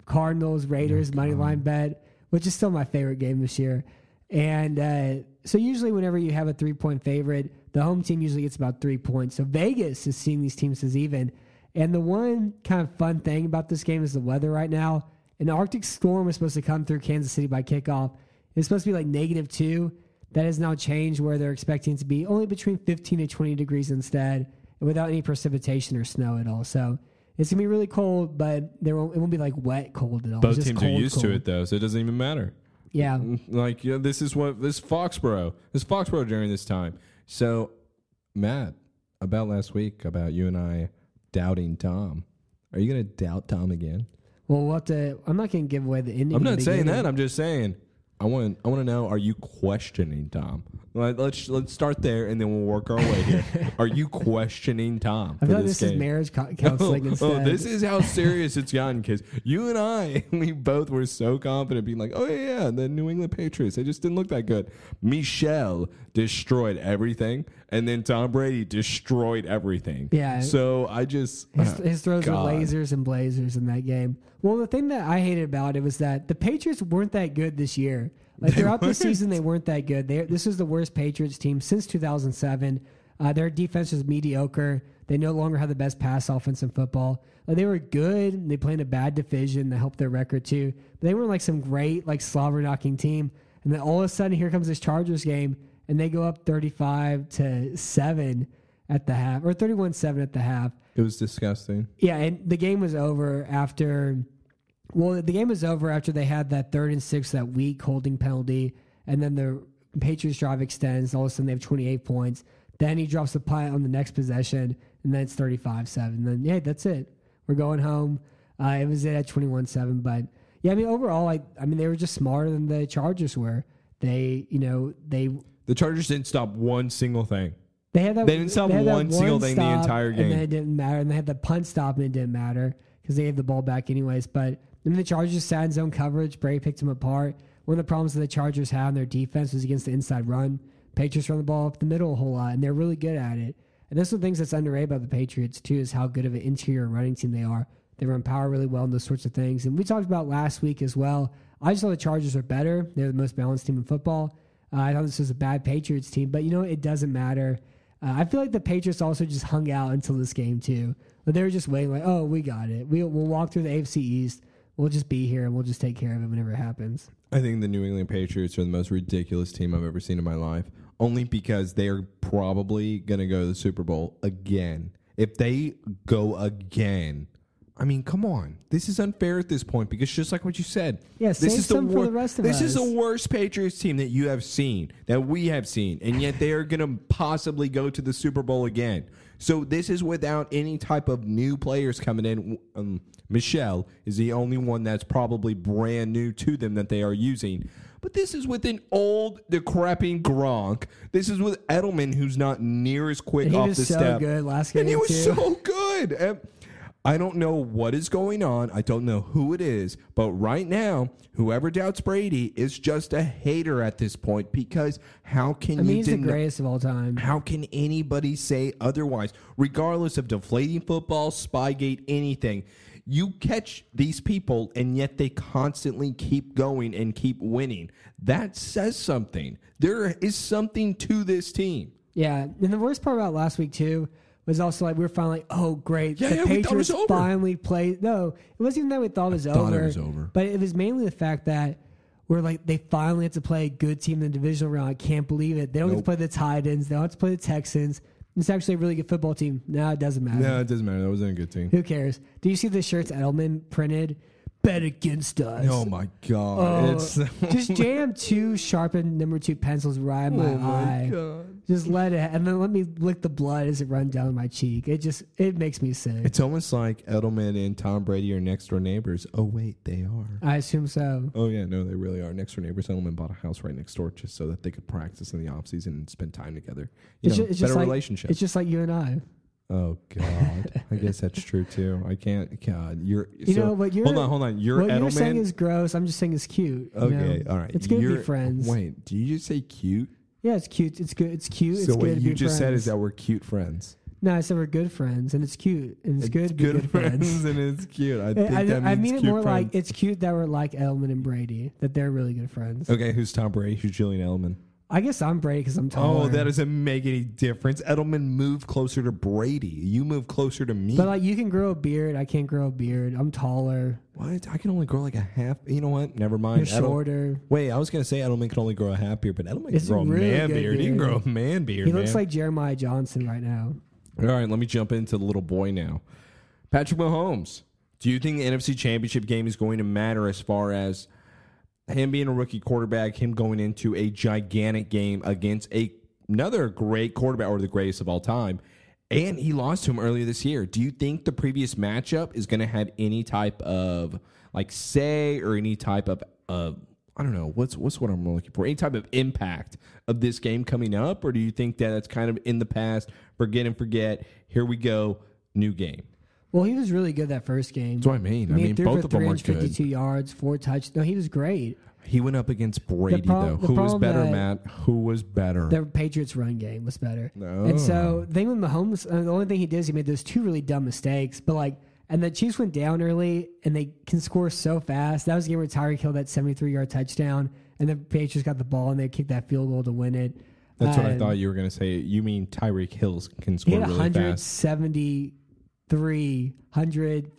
[SPEAKER 1] Cardinals Raiders money line bet, which is still my favorite game this year. And uh, so usually, whenever you have a three point favorite, the home team usually gets about three points. So Vegas is seeing these teams as even. And the one kind of fun thing about this game is the weather right now. An Arctic storm is supposed to come through Kansas City by kickoff. It's supposed to be like negative two. That has now changed where they're expecting to be only between 15 to 20 degrees instead, without any precipitation or snow at all. So it's gonna be really cold, but there won't, it won't be like wet cold at all.
[SPEAKER 2] Both teams are
[SPEAKER 1] cold,
[SPEAKER 2] used to it though, so it doesn't even matter.
[SPEAKER 1] Yeah.
[SPEAKER 2] Mm, like you know, this is what this Foxborough, this Foxborough during this time. So, Matt, about last week, about you and I doubting Tom. Are you going to doubt Tom again?
[SPEAKER 1] Well, we'll have to. I'm not going to give away the ending.
[SPEAKER 2] I'm not saying that. I'm just saying. I want. I want to know. Are you questioning Tom? Let's let's start there, and then we'll work our way here. Are you questioning Tom?
[SPEAKER 1] I feel like this is marriage co- oh, counseling
[SPEAKER 2] Oh,
[SPEAKER 1] instead.
[SPEAKER 2] oh, this is how serious it's gotten because you and I, we both were so confident, being like, "Oh yeah, yeah, the New England Patriots, they just didn't look that good." Michel destroyed everything, and then Tom Brady destroyed everything.
[SPEAKER 1] Yeah.
[SPEAKER 2] So I just
[SPEAKER 1] His, his oh, throws
[SPEAKER 2] God.
[SPEAKER 1] were lasers and blazers in that game. Well, the thing that I hated about it was that the Patriots weren't that good this year. Like throughout the season, they weren't that good. They, this is the worst Patriots team since 2007. Uh, their defense was mediocre. They no longer have the best pass offense in football. Like, they were good. They played in a bad division that helped their record too. But they weren't like some great like slobber knocking team. And then all of a sudden, here comes this Chargers game, and they go up 35 to seven at the half, or 31-7 at the half.
[SPEAKER 2] It was disgusting.
[SPEAKER 1] Yeah, and the game was over after. Well, the game was over after they had that third and six, that weak holding penalty, and then the Patriots drive extends. All of a sudden, they have 28 points. Then he drops the punt on the next possession, and then it's 35 7. Then, yeah, that's it. We're going home. Uh, it was it at 21 7. But, yeah, I mean, overall, I, I mean, they were just smarter than the Chargers were. They, you know, they
[SPEAKER 2] The Chargers didn't stop one single thing.
[SPEAKER 1] they had that.
[SPEAKER 2] They didn't stop
[SPEAKER 1] had that
[SPEAKER 2] one single thing the entire
[SPEAKER 1] and
[SPEAKER 2] game.
[SPEAKER 1] then it didn't matter. And they had the punt stop, and it didn't matter because they gave the ball back anyways. But Mean, the Chargers sat in zone coverage. Brady picked them apart. One of the problems that the Chargers had in their defense was against the inside run. Patriots run the ball up the middle a whole lot, and they're really good at it. And that's one of the things that's underrated about the Patriots too is how good of an interior running team they are. They run power really well and those sorts of things. And we talked about last week as well. I just thought the Chargers are better. They're the most balanced team in football. Uh, I thought this was a bad Patriots team, but you know it doesn't matter. Uh, I feel like the Patriots also just hung out until this game too. But they were just waiting, like, oh, we got it. We, we'll walk through the AFC East. We'll just be here and we'll just take care of it whenever it happens.
[SPEAKER 2] I think the New England Patriots are the most ridiculous team I've ever seen in my life. Only because they are probably going to go to the Super Bowl again. If they go again, I mean, come on. This is unfair at this point because just like what you said,
[SPEAKER 1] Yeah,
[SPEAKER 2] this is
[SPEAKER 1] some for the rest of
[SPEAKER 2] This is the worst Patriots team that you have seen, that we have seen, and yet they are going to possibly go to the Super Bowl again. So this is without any type of new players coming in. Um, Michel is the only one that's probably brand new to them that they are using. But this is with an old, decrepit Gronk. This is with Edelman, who's not near as quick
[SPEAKER 1] And he
[SPEAKER 2] off
[SPEAKER 1] was
[SPEAKER 2] the
[SPEAKER 1] so
[SPEAKER 2] step.
[SPEAKER 1] good last game
[SPEAKER 2] and he was
[SPEAKER 1] too.
[SPEAKER 2] so good. And I don't know what is going on. I don't know who it is. But right now, whoever doubts Brady is just a hater at this point because how can
[SPEAKER 1] I mean,
[SPEAKER 2] you
[SPEAKER 1] he's the greatest of all time.
[SPEAKER 2] how can anybody say otherwise? Regardless of deflating football, Spygate, anything, you catch these people and yet they constantly keep going and keep winning. That says something. There is something to this team.
[SPEAKER 1] Yeah, and the worst part about last week too was also like we were finally like, oh great,
[SPEAKER 2] Yeah,
[SPEAKER 1] the
[SPEAKER 2] yeah, we thought it
[SPEAKER 1] Patriots
[SPEAKER 2] was over.
[SPEAKER 1] finally played. No, it wasn't even that we thought it was
[SPEAKER 2] thought
[SPEAKER 1] over.
[SPEAKER 2] it was over.
[SPEAKER 1] but it was mainly the fact that we're like they finally had to play a good team in the divisional round. I can't believe it. They don't get to play the Titans. They don't have to play the Texans. It's actually a really good football team. No, it doesn't matter.
[SPEAKER 2] No, it doesn't matter. That wasn't a good team.
[SPEAKER 1] Who cares? Do you see the shirts Edelman printed? Bet against us.
[SPEAKER 2] Oh my god!
[SPEAKER 1] Oh,
[SPEAKER 2] it's
[SPEAKER 1] just jam two sharpened number two pencils right in my,
[SPEAKER 2] oh my
[SPEAKER 1] eye.
[SPEAKER 2] god!
[SPEAKER 1] Just let it, and then let me lick the blood as it runs down my cheek. It just it makes me sick.
[SPEAKER 2] It's almost like Edelman and Tom Brady are next door neighbors. Oh wait, they are.
[SPEAKER 1] I assume so.
[SPEAKER 2] Oh yeah, no, they really are next door neighbors. Edelman bought a house right next door just so that they could practice in the off season and spend time together. You
[SPEAKER 1] It's
[SPEAKER 2] know,
[SPEAKER 1] ju- it's
[SPEAKER 2] better
[SPEAKER 1] just like-
[SPEAKER 2] relationship.
[SPEAKER 1] It's just like you and I.
[SPEAKER 2] oh god, I guess that's true too. I can't. God, you're.
[SPEAKER 1] You
[SPEAKER 2] so-
[SPEAKER 1] know, but you're
[SPEAKER 2] hold on, hold on. You're
[SPEAKER 1] what you're saying is gross. I'm just saying it's cute.
[SPEAKER 2] okay,
[SPEAKER 1] know?
[SPEAKER 2] all right.
[SPEAKER 1] It's good to be friends.
[SPEAKER 2] Wait, do you just say cute?
[SPEAKER 1] Yeah, it's cute. It's good. It's cute. It's
[SPEAKER 2] so
[SPEAKER 1] good
[SPEAKER 2] what
[SPEAKER 1] to
[SPEAKER 2] you
[SPEAKER 1] be
[SPEAKER 2] just said is that we're cute friends.
[SPEAKER 1] no, I said we're good friends, and it's cute, and it's, good to be good, friends.
[SPEAKER 2] and it's cute. I think
[SPEAKER 1] I,
[SPEAKER 2] that means
[SPEAKER 1] I mean it
[SPEAKER 2] cute
[SPEAKER 1] more
[SPEAKER 2] friends.
[SPEAKER 1] like it's cute that we're like Elman and Brady, that they're really good friends.
[SPEAKER 2] Okay, who's Tom Brady? Who's Julian Edelman?
[SPEAKER 1] I guess I'm Brady because I'm taller.
[SPEAKER 2] Oh, that doesn't make any difference. Edelman moved closer to Brady. You move closer to me.
[SPEAKER 1] But like you can grow a beard, I can't grow a beard. I'm taller.
[SPEAKER 2] what? I can only grow like a half. You know what? Never mind.
[SPEAKER 1] You're
[SPEAKER 2] Edel-
[SPEAKER 1] shorter.
[SPEAKER 2] Wait, I was gonna say Edelman can only grow a half beard, but Edelman can
[SPEAKER 1] It's
[SPEAKER 2] grow a
[SPEAKER 1] really
[SPEAKER 2] man
[SPEAKER 1] good
[SPEAKER 2] beard. He can
[SPEAKER 1] beard.
[SPEAKER 2] grow a man beard.
[SPEAKER 1] He looks
[SPEAKER 2] man.
[SPEAKER 1] like Jeremiah Johnson right now.
[SPEAKER 2] All right, let me jump into the little boy now. Patrick Mahomes. Do you think the NFC Championship game is going to matter as far as him being a rookie quarterback, him going into a gigantic game against a another great quarterback or the greatest of all time, and he lost to him earlier this year. Do you think the previous matchup is going to have any type of like say or any type of uh, I don't know what's what's what I'm looking for any type of impact of this game coming up, or do you think that it's kind of in the past, forget and forget? Here we go, new game.
[SPEAKER 1] Well, he was really good that first game.
[SPEAKER 4] That's what I mean. I
[SPEAKER 1] he
[SPEAKER 4] mean, both of them are good.
[SPEAKER 1] 352 yards, four touch. No, he was great.
[SPEAKER 2] He went up against Brady
[SPEAKER 1] prob-
[SPEAKER 2] though. Who was better, Matt? Who was better?
[SPEAKER 1] The Patriots' run game was better.
[SPEAKER 2] No.
[SPEAKER 1] And so the thing with Mahomes, uh, the only thing he did is he made those two really dumb mistakes. But like, and the Chiefs went down early, and they can score so fast. That was the game where Tyreek killed that 73 yard touchdown, and the Patriots got the ball and they kicked that field goal to win it.
[SPEAKER 2] That's what I thought you were going to say. You mean Tyreek Hills can
[SPEAKER 1] He
[SPEAKER 2] score
[SPEAKER 1] had
[SPEAKER 2] really fast?
[SPEAKER 1] 173, 100,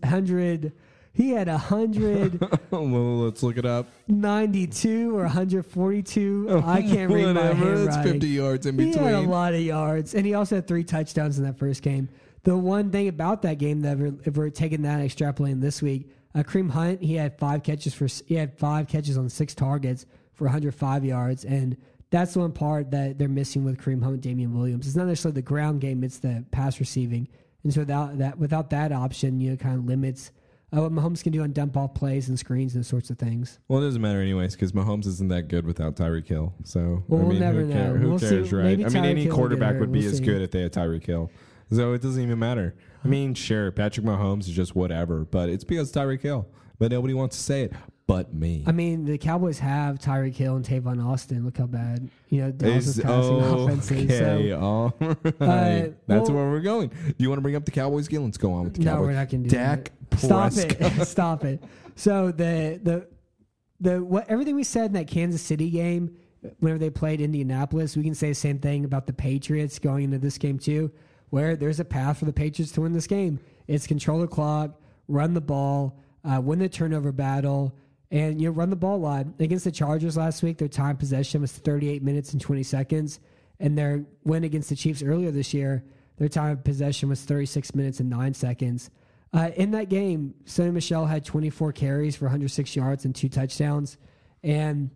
[SPEAKER 1] 100. He had 192
[SPEAKER 2] well, let's look it up.
[SPEAKER 1] Ninety-two or 142. I can't read my handwriting.
[SPEAKER 4] That's 50 yards in between.
[SPEAKER 1] He had a lot of yards, and he also had three touchdowns in that first game. The one thing about that game that we're, if we're taking that and extrapolating this week, uh, Kareem Hunt he had five catches for he had five catches on six targets for 105 yards, and that's the one part that they're missing with Kareem Hunt, Damien Williams. It's not necessarily the ground game; it's the pass receiving. And so without that, without that option, you know, kind of limits uh, what Mahomes can do on dump off plays and screens and those sorts of things.
[SPEAKER 2] Well, it doesn't matter anyways because Mahomes isn't that good without Tyreek Hill. So
[SPEAKER 1] Well,
[SPEAKER 2] I
[SPEAKER 1] we'll
[SPEAKER 2] mean,
[SPEAKER 1] never
[SPEAKER 2] who, care-
[SPEAKER 1] know.
[SPEAKER 2] who
[SPEAKER 1] We'll see.
[SPEAKER 2] cares, right?
[SPEAKER 1] Maybe
[SPEAKER 2] I mean,
[SPEAKER 1] Tyreek
[SPEAKER 2] any
[SPEAKER 1] Hill
[SPEAKER 2] quarterback would be
[SPEAKER 1] We'll
[SPEAKER 2] as
[SPEAKER 1] see.
[SPEAKER 2] good if they had Tyreek Hill. So it doesn't even matter. I mean, sure, Patrick Mahomes is just whatever, but it's because Tyreek Hill. But nobody wants to say it. But me.
[SPEAKER 1] I mean, the Cowboys have Tyreek Hill and Tavon Austin. Look how bad you know Dallas
[SPEAKER 2] Is-
[SPEAKER 1] is passing offenses.
[SPEAKER 2] okay,
[SPEAKER 1] So,
[SPEAKER 2] all right.
[SPEAKER 1] Uh,
[SPEAKER 2] That's
[SPEAKER 1] well-
[SPEAKER 2] where we're going. Do you want to bring up the Cowboys again? Let's go on with the
[SPEAKER 1] no,
[SPEAKER 2] Cowboys.
[SPEAKER 1] we're not going to do
[SPEAKER 2] Dak
[SPEAKER 1] that. Stop it! Stop it! So the the the what everything we said in that Kansas City game, whenever they played Indianapolis, we can say the same thing about the Patriots going into this game too, where there's a path for the Patriots to win this game. It's control the clock, run the ball, uh, win the turnover battle, and you know, run the ball a lot. Against the Chargers last week, their time possession was 38 minutes and 20 seconds, and their win against the Chiefs earlier this year, their time possession was 36 minutes and nine seconds. Uh, in that game, Sony Michel had 24 carries for 106 yards and two touchdowns, and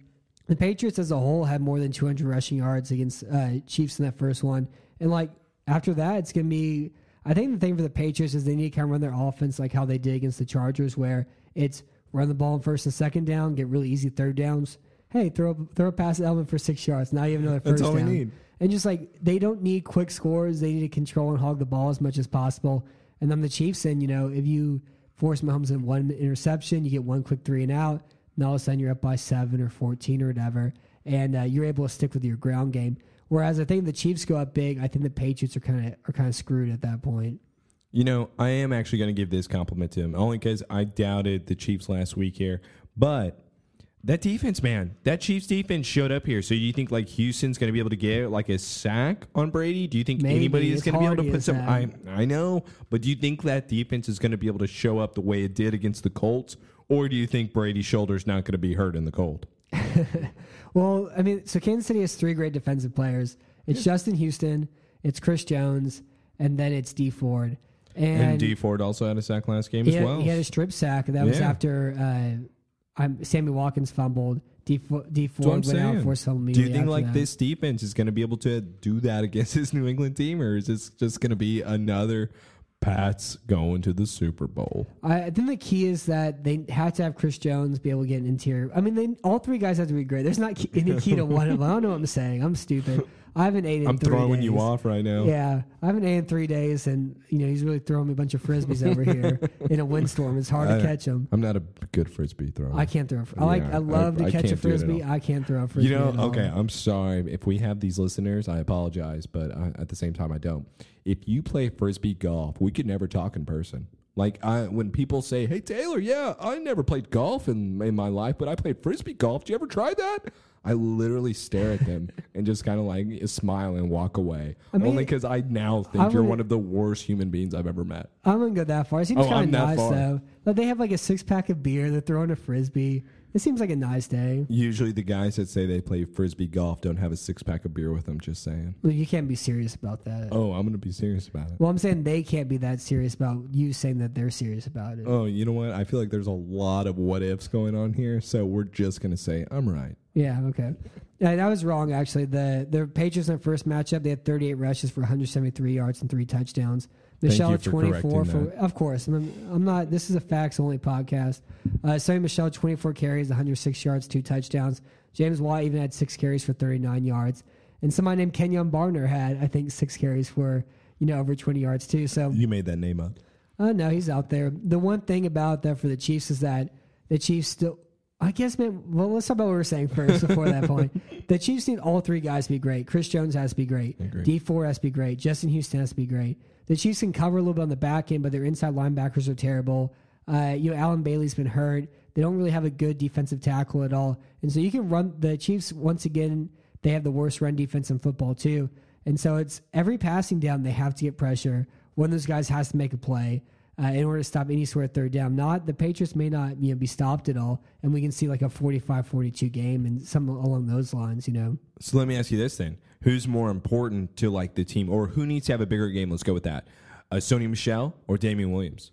[SPEAKER 1] the Patriots as a whole had more than 200 rushing yards against uh, Chiefs in that first one. And like after that, it's gonna be. I think the thing for the Patriots is they need to kind of run their offense like how they did against the Chargers, where it's run the ball on first and second down, get really easy third downs. Hey, throw throw a pass at Elvin for six yards. Now you have another first That's
[SPEAKER 2] all we
[SPEAKER 1] down.
[SPEAKER 2] need.
[SPEAKER 1] And just like they don't need quick scores, they need to control and hog the ball as much as possible. And then the Chiefs, and you know, if you force Mahomes in one interception, you get one quick three and out. And all of a sudden, you're up by seven or fourteen or whatever, and uh, you're able to stick with your ground game. Whereas I think the Chiefs go up big, I think the Patriots are kind of are kind of screwed at that point.
[SPEAKER 2] You know, I am actually going to give this compliment to him, only because I doubted the Chiefs last week here. But that defense, man, that Chiefs defense showed up here. So do you think like Houston's going to be able to get like a sack on Brady? Do you think
[SPEAKER 1] Maybe.
[SPEAKER 2] anybody is going to be able to put some? I I know, but do you think that defense is going to be able to show up the way it did against the Colts, or do you think Brady's shoulder's not going to be hurt in the cold?
[SPEAKER 1] Well, I mean, so Kansas City has three great defensive players. It's Justin Houston, it's Chris Jones, and then it's Dee Ford.
[SPEAKER 2] And,
[SPEAKER 1] And,
[SPEAKER 2] Dee Ford also had a sack last game as
[SPEAKER 1] had,
[SPEAKER 2] well.
[SPEAKER 1] he had a strip sack. That was after uh, I'm, Sammy Watkins fumbled. D, Fo- D
[SPEAKER 2] That's what I'm
[SPEAKER 1] Ford went out
[SPEAKER 2] saying.
[SPEAKER 1] for some
[SPEAKER 2] Do you think like this defense is going to be able to do that against this New England team, or is this just going to be another Pats going to the Super Bowl?
[SPEAKER 1] I, I think the key is that they have to have Chris Jones be able to get an interior. I mean, they, all three guys have to be great. There's not key, any key to one of them. I don't know what I'm saying. I'm stupid. I haven't ate in
[SPEAKER 2] I'm
[SPEAKER 1] three
[SPEAKER 2] throwing you off right now.
[SPEAKER 1] Yeah, I haven't ate in three days, and you know he's really throwing me a bunch of frisbees over here in a windstorm. It's hard
[SPEAKER 2] I-
[SPEAKER 1] to catch them.
[SPEAKER 4] I'm not a good frisbee thrower.
[SPEAKER 1] I can't throw. A, fr- I like. I love
[SPEAKER 2] I-
[SPEAKER 1] to catch a
[SPEAKER 2] can't do it at
[SPEAKER 1] frisbee. I can't throw a frisbee.
[SPEAKER 2] You know, okay, I'm sorry if we have these listeners. I apologize, but I, at the same time, I don't. If you play frisbee golf, we could never talk in person. Like I, when people say, "Hey Taylor, yeah, I never played golf in in my life, but I played frisbee golf. Did you ever try that?" I literally stare at them and just kind of like smile and walk away.
[SPEAKER 1] I mean,
[SPEAKER 2] Only because I now think
[SPEAKER 1] I
[SPEAKER 2] you're
[SPEAKER 1] would-
[SPEAKER 2] one of the worst human beings I've ever met.
[SPEAKER 1] I wouldn't go that far. It seems
[SPEAKER 2] Oh,
[SPEAKER 1] kind
[SPEAKER 2] I'm
[SPEAKER 1] of
[SPEAKER 2] that
[SPEAKER 1] nice
[SPEAKER 2] far.
[SPEAKER 1] though. Like they have like a six pack of beer. They're throwing a frisbee. It seems like a nice day.
[SPEAKER 2] Usually, the guys that say they play frisbee golf don't have a six pack of beer with them. Just saying.
[SPEAKER 1] Well, you can't be serious about that.
[SPEAKER 2] Oh, I'm gonna be serious about it.
[SPEAKER 1] Well, I'm saying they can't be that serious about you saying that they're serious about it.
[SPEAKER 2] Oh, you know what? I feel like there's a lot of what ifs going on here, so we're just gonna say I'm right.
[SPEAKER 1] Yeah, okay. Yeah, that was wrong actually. The the Patriots in their first matchup, they had 38 rushes for 173 yards and three touchdowns. Michel
[SPEAKER 2] for
[SPEAKER 1] 24 for of course. I'm, I'm not this is a facts only podcast. Uh Sony Michel 24 carries, 106 yards, two touchdowns. James White even had 6 carries for 39 yards. And somebody named Kenjon Barner had I think 6 carries for, you know, over 20 yards too. So
[SPEAKER 2] You made that name up.
[SPEAKER 1] Oh no, he's out there. The one thing about that for the Chiefs is that the Chiefs still. I guess, man. Well, let's talk about what we were saying first before that point. The Chiefs need all three guys to be great. Chris Jones has to be great. Dee Ford has to be great. Justin Houston has to be great. The Chiefs can cover a little bit on the back end, but their inside linebackers are terrible. Uh, you know, Allen Bailey's been hurt. They don't really have a good defensive tackle at all, and so you can run the Chiefs once again. They have the worst run defense in football too, and so it's every passing down they have to get pressure. One of those guys has to make a play uh, in order to stop any sort of third down. Not the Patriots may not you know be stopped at all, and we can see like a 45-42 game and some along those lines. You know,
[SPEAKER 2] So let me ask you this then: Who's more important to like the team, or who needs to have a bigger game? Let's go with that. Uh, Sony Michel or Damien Williams?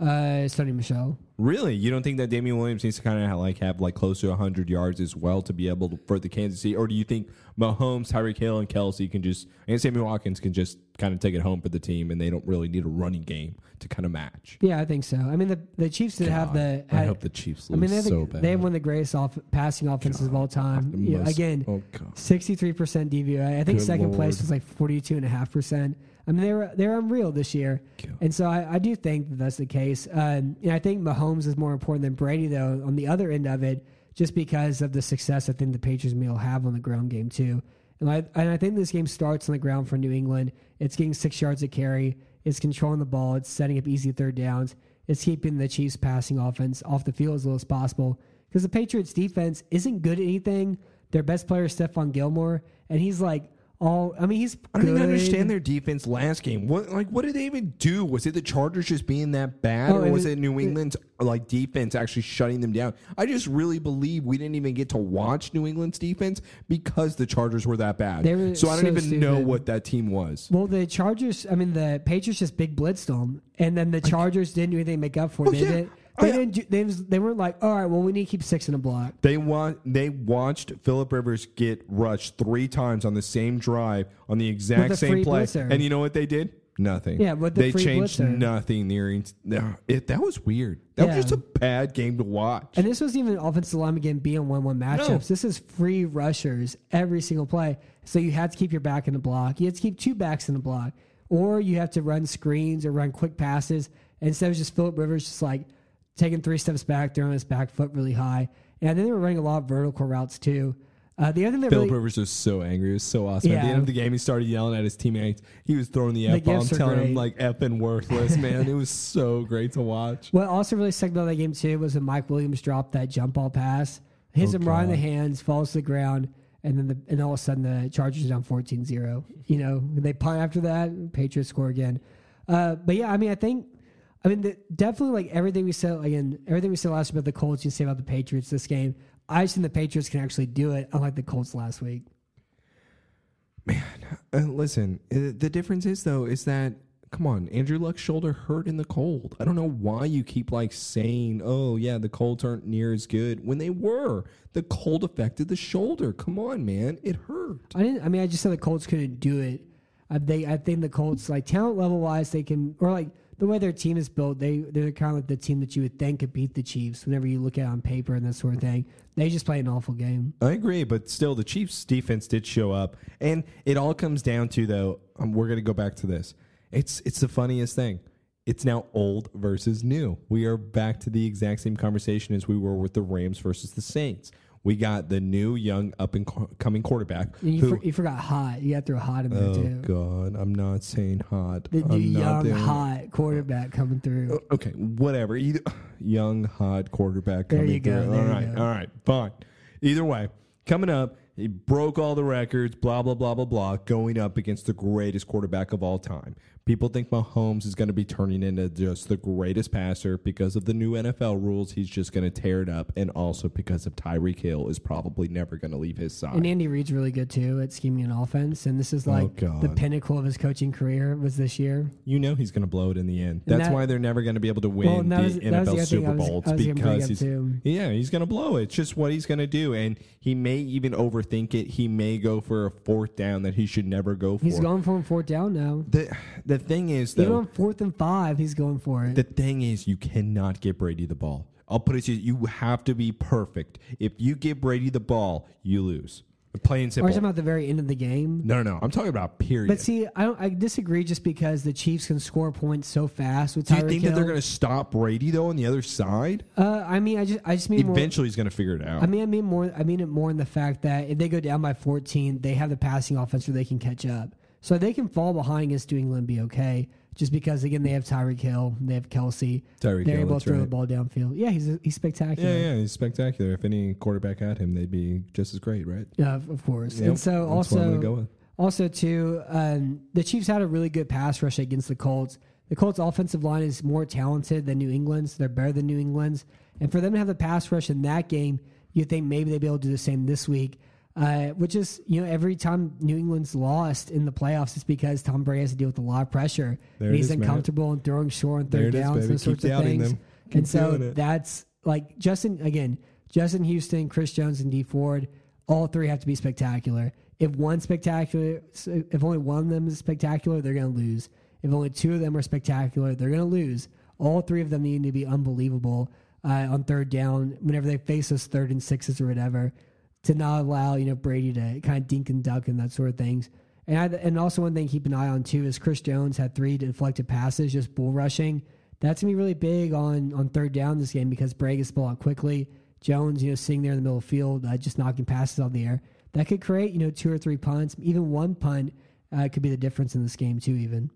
[SPEAKER 1] Uh, Sony Michel.
[SPEAKER 2] Really, you don't think that Damien Williams needs to kind of like have like close to hundred yards as well to be able to, for the Kansas City, or do you think Mahomes, Tyreek Hill, and Kelce can just and Sammy Watkins can just kind of take it home for the team, and they don't really need a running game to kind of match?
[SPEAKER 1] Yeah, I think so. I mean, the the Chiefs did have the.
[SPEAKER 2] I hope the Chiefs
[SPEAKER 1] I mean, they have,
[SPEAKER 2] so
[SPEAKER 1] the,
[SPEAKER 2] bad.
[SPEAKER 1] they have one of the greatest off, passing offenses of all time.
[SPEAKER 2] The
[SPEAKER 1] You know,
[SPEAKER 2] most-
[SPEAKER 1] again,
[SPEAKER 2] oh
[SPEAKER 1] sixty-three percent DVOA. I think
[SPEAKER 2] Good
[SPEAKER 1] second place was like forty-two and a half percent. I mean, they were they're unreal this year, and so I, I do think that that's the case. Um, and I think Mahomes is more important than Brady, though. On the other end of it, just because of the success I think the Patriots may have on the ground game too. And I and I think this game starts on the ground for New England. It's getting six yards of carry. It's controlling the ball. It's setting up easy third downs. It's keeping the Chiefs passing offense off the field as little as possible. Because the Patriots defense isn't good at anything. Their best player is Stephon Gilmore, and he's like all. I mean, he's.
[SPEAKER 2] I don't even
[SPEAKER 1] good.
[SPEAKER 2] understand their defense last game. What like what did they even do? Was it the Chargers just being that bad,
[SPEAKER 1] Oh,
[SPEAKER 2] or
[SPEAKER 1] it
[SPEAKER 2] was
[SPEAKER 1] was-
[SPEAKER 2] it New England's like defense actually shutting them down? I just really believe we didn't even get to watch New England's defense because the Chargers were that bad.
[SPEAKER 1] They were
[SPEAKER 2] so I don't
[SPEAKER 1] so
[SPEAKER 2] even know
[SPEAKER 1] stupid.
[SPEAKER 2] what that team was.
[SPEAKER 1] Well, the Chargers. I mean, the Patriots just big blitzed them, and then the Chargers didn't do anything to make up for it.
[SPEAKER 2] Oh,
[SPEAKER 1] they
[SPEAKER 2] yeah. Oh,
[SPEAKER 1] They
[SPEAKER 2] yeah.
[SPEAKER 1] didn't. Do, they, was, they weren't like, all right, well, we need to keep six in a block.
[SPEAKER 2] They want they watched Philip Rivers get rushed three times on the same drive on the exact
[SPEAKER 1] the
[SPEAKER 2] same play,
[SPEAKER 1] blitzer.
[SPEAKER 2] and you know what they did? Nothing.
[SPEAKER 1] Yeah, with the
[SPEAKER 2] they changed
[SPEAKER 1] blitzer.
[SPEAKER 2] nothing. It, that was weird. That
[SPEAKER 1] Yeah.
[SPEAKER 2] was just a bad game to watch.
[SPEAKER 1] And this was even offensive lineman getting beat on one one matchups.
[SPEAKER 2] No.
[SPEAKER 1] This is free rushers every single play. So you had to keep your back in the block. You had to keep two backs in the block, or you have to run screens or run quick passes. Instead of just Philip Rivers just like taking three steps back, throwing his back foot really high. And then they were running a lot of vertical routes too. Uh, the other thing that
[SPEAKER 2] Philip
[SPEAKER 1] really,
[SPEAKER 2] Rivers was so angry. It was so awesome. At the end of the game, he started yelling at his teammates. He was throwing the
[SPEAKER 1] The
[SPEAKER 2] F bomb, telling him
[SPEAKER 1] great.
[SPEAKER 2] like effing worthless, man. It was so great to watch.
[SPEAKER 1] What also really stuck about that game too was when Mike Williams dropped that jump ball pass, hits
[SPEAKER 2] Oh,
[SPEAKER 1] him right in the hands, falls to the ground, and then the, and all of a sudden the Chargers are down 14-0. You know, they punt after that, Patriots score again. Uh, but yeah, I mean, I think, I mean, the, definitely like everything we said again, everything we said last about the Colts, you say about the Patriots this game. I just think the Patriots can actually do it, unlike the Colts last week.
[SPEAKER 2] Uh, listen, uh, the difference is though is that come on, Andrew Luck's shoulder hurt in the cold. I don't know why you keep like saying, "Oh yeah, the Colts aren't near as good," when they were. The cold affected the shoulder. Come on, man, it hurt.
[SPEAKER 1] I didn't. I mean, I just said the Colts couldn't do it. I, they, I think the Colts, like talent level wise, they can, or like the way their team is built, they they're kind of like the team that you would think could beat the Chiefs whenever you look at it on paper and that sort of thing. They just play an awful game.
[SPEAKER 2] I agree, but still, the Chiefs' defense did show up, and it all comes down to though. Um, we're going to go back to this. It's it's the funniest thing. It's now old versus new. We are back to the exact same conversation as we were with the Rams versus the Saints. We got the new, young, up and co- coming quarterback.
[SPEAKER 1] You,
[SPEAKER 2] who-
[SPEAKER 1] for, you forgot hot. You got to throw hot in there
[SPEAKER 2] oh
[SPEAKER 1] too.
[SPEAKER 2] God, I'm not saying hot.
[SPEAKER 1] The new young hot quarterback coming through.
[SPEAKER 2] Okay, whatever. Either young hot quarterback
[SPEAKER 1] There
[SPEAKER 2] coming
[SPEAKER 1] you go,
[SPEAKER 2] through. all right, all right, fine. Either way, coming up, He broke all the records, blah, blah, blah, blah, blah, going up against the greatest quarterback of all time. People think Mahomes is going to be turning into just the greatest passer because of the new NFL rules. He's just going to tear it up. And also because of Tyreek Hill is probably never going to leave his side.
[SPEAKER 1] And Andy Reid's really good too at scheming an offense. And this is oh, like the pinnacle of his coaching career was this year.
[SPEAKER 2] you know he's going to blow it in the end. That's
[SPEAKER 1] that-
[SPEAKER 2] why they're never going to be able to win
[SPEAKER 1] Well,
[SPEAKER 2] the
[SPEAKER 1] was- the
[SPEAKER 2] NFL
[SPEAKER 1] other
[SPEAKER 2] Super
[SPEAKER 1] was-
[SPEAKER 2] Bowls
[SPEAKER 1] I was gonna bring
[SPEAKER 2] because he's yeah he's going to blow it. It's just what he's going to do, and he may even overthink it. He may go for a fourth down that he should never go for.
[SPEAKER 1] He's going for him fourth down now.
[SPEAKER 2] the the thing is
[SPEAKER 1] Even
[SPEAKER 2] though
[SPEAKER 1] on fourth and five, he's going for it.
[SPEAKER 2] the thing is you cannot get Brady the ball. I'll put it to you: you have to be perfect. If you give Brady the ball, you lose. Plain and
[SPEAKER 1] Or
[SPEAKER 2] simple.
[SPEAKER 1] talking about the very end of the game.
[SPEAKER 2] no, no, no. I'm talking about period.
[SPEAKER 1] But see, I don't. I disagree just because the Chiefs can score points so fast with
[SPEAKER 2] do you think that they're
[SPEAKER 1] Hill.
[SPEAKER 2] going to stop Brady though on the other side?
[SPEAKER 1] Uh, I mean, I just, I just mean more.
[SPEAKER 2] Eventually, he's going to figure it out.
[SPEAKER 1] I mean, I mean more. I mean it more in the fact that if they go down by 14, they have the passing offense where they can catch up. So they can fall behind against New England and be okay. Just because again they have Tyreek Hill, they have Kelce,
[SPEAKER 2] Tyreek
[SPEAKER 1] they're
[SPEAKER 2] Hill,
[SPEAKER 1] able to throw the ball downfield. Yeah, he's he's spectacular.
[SPEAKER 2] Yeah, yeah, he's spectacular. If any quarterback had him, they'd be just as great, right?
[SPEAKER 1] Yeah, of course.
[SPEAKER 2] Yep,
[SPEAKER 1] and so
[SPEAKER 2] that's
[SPEAKER 1] also,
[SPEAKER 2] gonna go with.
[SPEAKER 1] also too, um, the Chiefs had a really good pass rush against the Colts. The Colts' offensive line is more talented than New England's. They're better than New England's, and for them to have the pass rush in that game, you think maybe they'd be able to do the same this week. Uh, which is, you know, every time New England's lost in the playoffs, it's because Tom Brady has to deal with a lot of pressure.
[SPEAKER 2] There
[SPEAKER 1] he's
[SPEAKER 2] is,
[SPEAKER 1] uncomfortable and throwing short and third downs, those
[SPEAKER 2] Keep
[SPEAKER 1] sorts of things.
[SPEAKER 2] them.
[SPEAKER 1] And so
[SPEAKER 2] it.
[SPEAKER 1] that's like Justin again, Justin Houston, Chris Jones, and Dee Ford. All three have to be spectacular. If one spectacular, if only one of them is spectacular, they're going to lose. If only two of them are spectacular, they're going to lose. All three of them need to be unbelievable uh, on third down whenever they face those third and sixes or whatever to not allow you know Brady to kind of dink and duck and that sort of things. And I, and also one thing to keep an eye on too is Chris Jones had three deflected passes, just bull rushing. That's gonna be really big on on third down this game because Bray gets the ball out quickly. Jones, you know, sitting there in the middle of the field, uh, just knocking passes of the air. That could create, you know, two or three punts. Even one punt uh, could be the difference in this game too. Even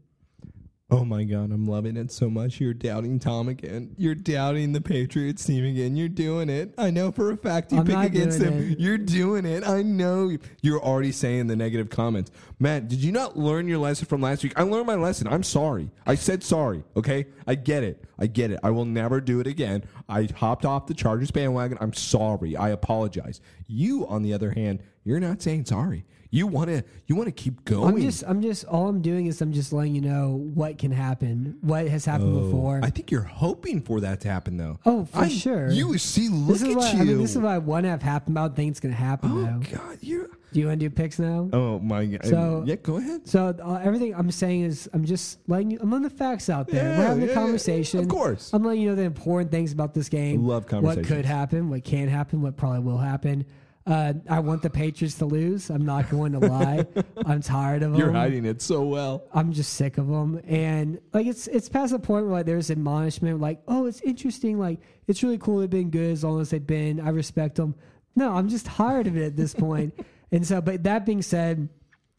[SPEAKER 2] Oh my god, I'm loving it so much. You're doubting Tom again. You're doubting the Patriots team again. You're doing it. I know for a fact you
[SPEAKER 1] I'm
[SPEAKER 2] pick against them.
[SPEAKER 1] it.
[SPEAKER 2] You're doing it. I know. You're already saying the negative comments. Matt, did you not learn your lesson from last week? I learned my lesson. I'm sorry. I said sorry. Okay? I get it. I get it. I will never do it again. I hopped off the Chargers bandwagon. I'm sorry. I apologize. You, on the other hand, you're not saying sorry. You want to you want to keep going.
[SPEAKER 1] I'm just, I'm just, all I'm doing is I'm just letting you know what can happen, what has happened oh, before.
[SPEAKER 2] I think you're hoping for that to happen, though.
[SPEAKER 1] Oh, for
[SPEAKER 2] I-
[SPEAKER 1] sure.
[SPEAKER 2] You see, look
[SPEAKER 1] this is
[SPEAKER 2] at
[SPEAKER 1] what
[SPEAKER 2] you.
[SPEAKER 1] I mean. This is what I want to have happen. I don't think it's going to happen
[SPEAKER 2] oh
[SPEAKER 1] though.
[SPEAKER 2] God, you.
[SPEAKER 1] Do you want to do picks now?
[SPEAKER 2] Oh my God.
[SPEAKER 1] So-
[SPEAKER 2] yeah, go ahead.
[SPEAKER 1] So uh, everything I'm saying is I'm just letting you. I'm letting the facts out there.
[SPEAKER 2] Yeah,
[SPEAKER 1] We're having
[SPEAKER 2] yeah,
[SPEAKER 1] a
[SPEAKER 2] yeah.
[SPEAKER 1] conversation.
[SPEAKER 2] Of course.
[SPEAKER 1] I'm letting you know the important things about this game.
[SPEAKER 2] Love
[SPEAKER 1] What could happen? What can happen? What probably will happen? Uh, I want the Patriots to lose. I'm not going to lie. I'm tired of them.
[SPEAKER 2] You're hiding it so well.
[SPEAKER 1] I'm just sick of them, and like it's it's past the point where like there's admonishment, like oh it's interesting, like it's really cool they've been good as long as they've been. I respect them. No, I'm just tired of it at this point. and so, but that being said,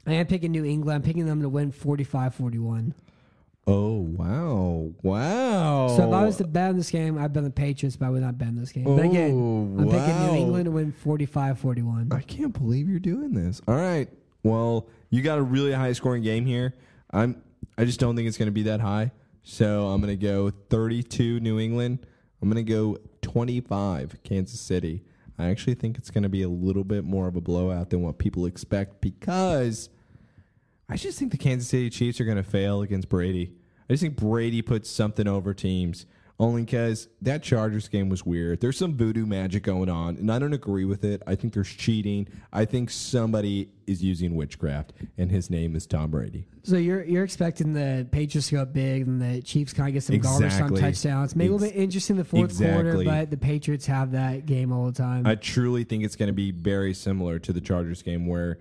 [SPEAKER 1] I am picking New England. I'm picking them to win 45-41.
[SPEAKER 2] Oh wow, wow.
[SPEAKER 1] So if I was to bet on this game, I'd bet on the Patriots, but I would not bet on this game. but oh, again,
[SPEAKER 2] Oh,
[SPEAKER 1] I'm picking. New England to win 45-41.
[SPEAKER 2] I can't believe you're doing this. All right. Well, you got a really high scoring game here. I'm. I just don't think it's going to be that high. So I'm going to go 32 New England. I'm going to go 25 Kansas City. I actually think it's going to be a little bit more of a blowout than what people expect because I just think the Kansas City Chiefs are going to fail against Brady. I just think Brady puts something over teams only because that Chargers game was weird. There's some voodoo magic going on, and I don't agree with it. I think there's cheating. I think somebody is using witchcraft, and his name is Tom Brady.
[SPEAKER 1] So you're you're expecting the Patriots to go up big and the Chiefs kind of get some garbage time touchdowns. Maybe a little bit interesting in the fourth quarter, but the Patriots have that game all the time.
[SPEAKER 2] I truly think it's going to be very similar to the Chargers game where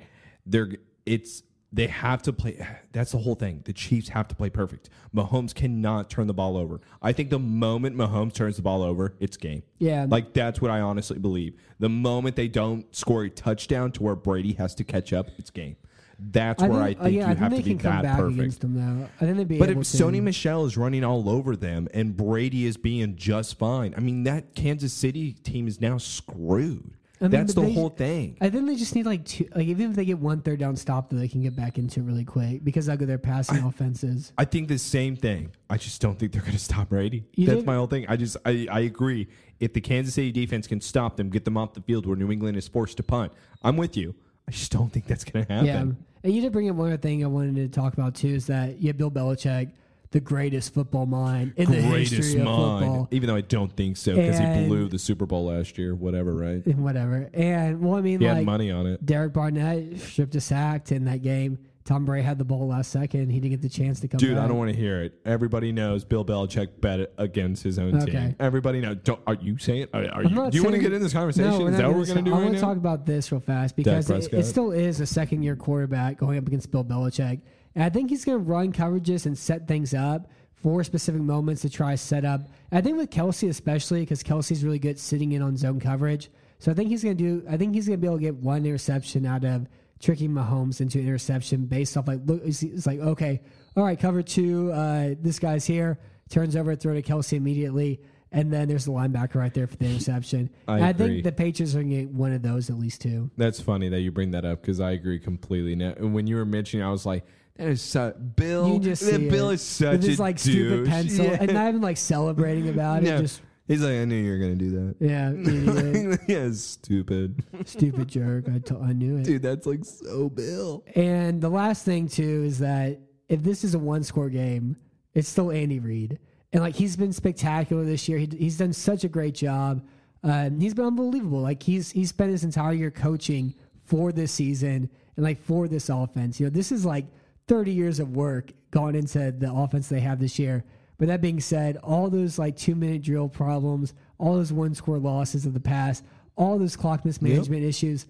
[SPEAKER 2] they're it's they have to play that's the whole thing. The Chiefs have to play perfect. Mahomes cannot turn the ball over. I think the moment Mahomes turns the ball over, it's game.
[SPEAKER 1] Yeah.
[SPEAKER 2] Like that's what I honestly believe. The moment they don't score a touchdown to where Brady has to catch up, it's game. That's where I
[SPEAKER 1] uh,
[SPEAKER 2] think
[SPEAKER 1] yeah,
[SPEAKER 2] you
[SPEAKER 1] I think
[SPEAKER 2] have to be that perfect.
[SPEAKER 1] them though. I think they'd be
[SPEAKER 2] But if
[SPEAKER 1] to.
[SPEAKER 2] Sony Michel is running all over them and Brady is being just fine, I mean that Kansas City team is now screwed.
[SPEAKER 1] I mean,
[SPEAKER 2] That's the
[SPEAKER 1] they-
[SPEAKER 2] whole thing.
[SPEAKER 1] I think they just need like two. Like even if they get one third down stop, then they can get back into really quick because of their passing offenses.
[SPEAKER 2] I think the same thing. I just don't think they're going to stop Brady.
[SPEAKER 1] You
[SPEAKER 2] That's
[SPEAKER 1] did-
[SPEAKER 2] my whole thing. I just I, I agree. If the Kansas City defense can stop them, get them off the field where New England is forced to punt, I'm with you. I just don't think that's going to happen.
[SPEAKER 1] Yeah, and you did bring up one other thing I wanted to talk about too is that yeah, Bill Belichick, the greatest football mind in the history of football.
[SPEAKER 2] Even though I don't think so because he blew the Super Bowl last year. Whatever, right?
[SPEAKER 1] and whatever. And well, I mean,
[SPEAKER 2] He
[SPEAKER 1] like
[SPEAKER 2] had money on it.
[SPEAKER 1] Derek Barnett stripped a sack in that game. Tom Brady had the ball last second. He didn't get the chance to come
[SPEAKER 2] Dude,
[SPEAKER 1] back.
[SPEAKER 2] I don't want to hear it. Everybody knows Bill Belichick bet against his own
[SPEAKER 1] Okay.
[SPEAKER 2] team. Everybody knows. Don't, are you saying? Are, are you, do you want to get in this conversation?
[SPEAKER 1] No, we're
[SPEAKER 2] Is that what we're going to do
[SPEAKER 1] I
[SPEAKER 2] right
[SPEAKER 1] want to talk about this real fast because it, it still is a second year quarterback going up against Bill Belichick. And I think he's going to run coverages and set things up for specific moments to try to set up. I think with Kelce especially because Kelce's really good sitting in on zone coverage. So I think he's going to do. I think he's going to be able to get one interception out of tricking Mahomes into an interception based off like look. It's, like okay, all right, cover two. Uh, this guy's here. Turns over, throw to Kelce immediately. And then there's the linebacker right there for the interception.
[SPEAKER 2] I
[SPEAKER 1] And I think the Patriots are going to get one of those at least two.
[SPEAKER 2] That's funny that you bring that up because I agree completely. Now, when you were mentioning, I was like, "That is so Bill.
[SPEAKER 1] You just
[SPEAKER 2] that
[SPEAKER 1] see
[SPEAKER 2] Bill
[SPEAKER 1] it.
[SPEAKER 2] is such
[SPEAKER 1] with his
[SPEAKER 2] a
[SPEAKER 1] like stupid
[SPEAKER 2] douche."
[SPEAKER 1] pencil,
[SPEAKER 2] Yeah.
[SPEAKER 1] and not even like celebrating about
[SPEAKER 2] No.
[SPEAKER 1] it. Just
[SPEAKER 2] He's like, "I knew you were going to do that."
[SPEAKER 1] yeah, idiot,
[SPEAKER 2] yeah, stupid,
[SPEAKER 1] stupid jerk. I I knew it.
[SPEAKER 2] dude. That's like so Bill.
[SPEAKER 1] And the last thing too is that if this is a one score game, it's still Andy Reid. And like he's been spectacular this year. He, he's done such a great job. Um, he's been unbelievable. Like he's he's spent his entire year coaching for this season and like for this offense. You know, this is like 30 years of work gone into the offense they have this year. But that being said, all those like two minute drill problems, all those one score losses of the past, all those clock mismanagement issues,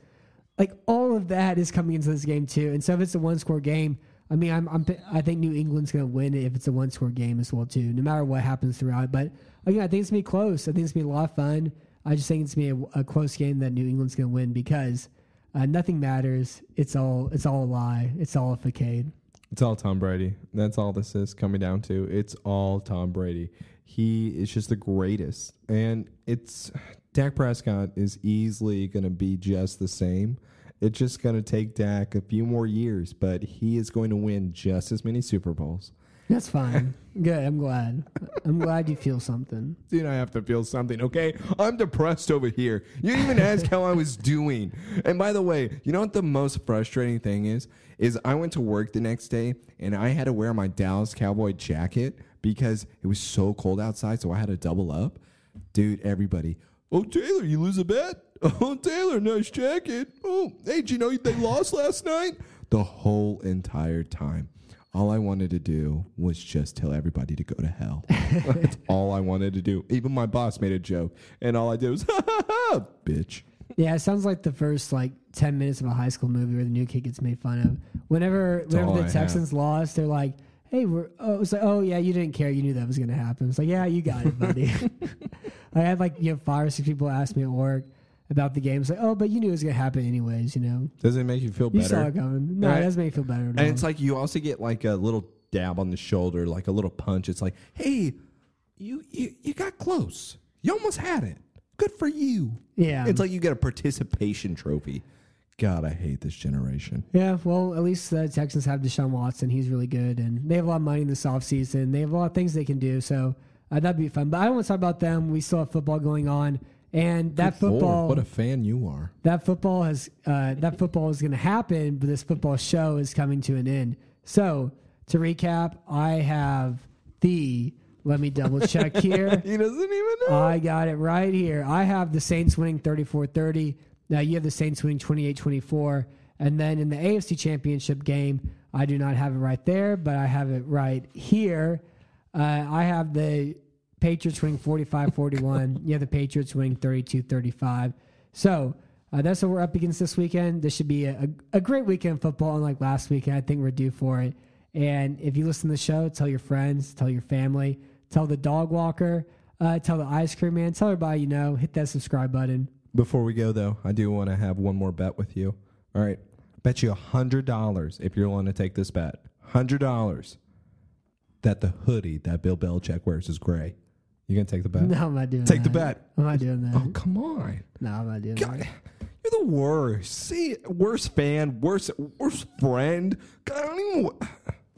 [SPEAKER 1] like all of that is coming into this game too. And so if it's a one score game, I mean, I'm, I'm I think New England's going to win if it's a one score game as well too, no matter what happens throughout. But again, I think it's gonna be close. I think it's gonna be a lot of fun. I just think it's gonna be a, a close game that New England's going to win because uh, nothing matters. It's all it's all a lie. It's all a facade.
[SPEAKER 2] It's all Tom Brady. That's all this is coming down to. It's all Tom Brady. He is just the greatest. And it's Dak Prescott is easily going to be just the same. It's just going to take Dak a few more years, but he is going to win just as many Super Bowls.
[SPEAKER 1] That's fine. Good. I'm glad. I'm glad you feel something.
[SPEAKER 2] Dude, I have to feel something, okay? I'm depressed over here. You didn't even ask how I was doing. And by the way, you know what the most frustrating thing is? Is I went to work the next day and I had to wear my Dallas Cowboy jacket because it was so cold outside, so I had to double up. Dude, everybody. Oh, Taylor, you lose a bet? Oh, Taylor, nice jacket. Oh, hey, did you know they lost last night? The whole entire time. All I wanted to do was just tell everybody to go to hell. That's all I wanted to do. Even my boss made a joke, and all I did was, ha ha ha, bitch.
[SPEAKER 1] Yeah, it sounds like the first like ten minutes of a high school movie where the new kid gets made fun of. Whenever
[SPEAKER 2] all
[SPEAKER 1] whenever
[SPEAKER 2] I
[SPEAKER 1] the
[SPEAKER 2] have.
[SPEAKER 1] Texans lost, they're like, "Hey, we're." Oh, it's like, "Oh yeah, you didn't care. You knew that was going to happen." It's like, "Yeah, you got it, buddy." I had like you know five or six people ask me at work about the game. It's like, "Oh, but you knew it was going to happen anyways." You know,
[SPEAKER 2] Does it make you feel
[SPEAKER 1] you
[SPEAKER 2] better?
[SPEAKER 1] saw it coming. No,
[SPEAKER 2] Right.
[SPEAKER 1] it doesn't make me feel better.
[SPEAKER 2] And
[SPEAKER 1] all.
[SPEAKER 2] it's like you also get like a little dab on the shoulder, like a little punch. It's like, hey, you you, you got close. You almost had it. Good for you.
[SPEAKER 1] yeah,
[SPEAKER 2] It's like you get a participation trophy. God, I hate this generation.
[SPEAKER 1] Yeah, well, at least the Texans have Deshaun Watson. He's really good, and they have a lot of money in this offseason. They have a lot of things they can do, so uh, that'd be fun. But I don't want to talk about them. We still have football going on, and that
[SPEAKER 2] Good Lord,
[SPEAKER 1] football,
[SPEAKER 2] what a fan you are.
[SPEAKER 1] that football has, uh, that football is going to happen, but this football show is coming to an end. So to recap, I have the. Let me double check here.
[SPEAKER 2] He doesn't even know.
[SPEAKER 1] I got it right here. I have the Saints winning 34 30. Now you have the Saints winning 28 24. And then in the AFC Championship game, I do not have it right there, but I have it right here. Uh, I have the Patriots winning 45 41. You have the Patriots winning 32 35. So uh, that's what we're up against this weekend. This should be a, a, a great weekend football, unlike last weekend. I think we're due for it. And if you listen to the show, tell your friends, tell your family, tell the dog walker, uh, tell the ice cream man, tell everybody you know, hit that subscribe button.
[SPEAKER 2] Before we go, though, I do want to have one more bet with you. All right. Bet you a $100 if you're willing to take this bet. $100 that the hoodie that Bill Belichick wears is gray. You going to take the bet?
[SPEAKER 1] No, I'm not doing that.
[SPEAKER 2] Take
[SPEAKER 1] that.
[SPEAKER 2] the bet.
[SPEAKER 1] I'm not doing that.
[SPEAKER 2] Oh, come on.
[SPEAKER 1] No, I'm not doing
[SPEAKER 2] God.
[SPEAKER 1] that.
[SPEAKER 2] You're the worst. See, worst fan, worst, worst friend. God, I don't even.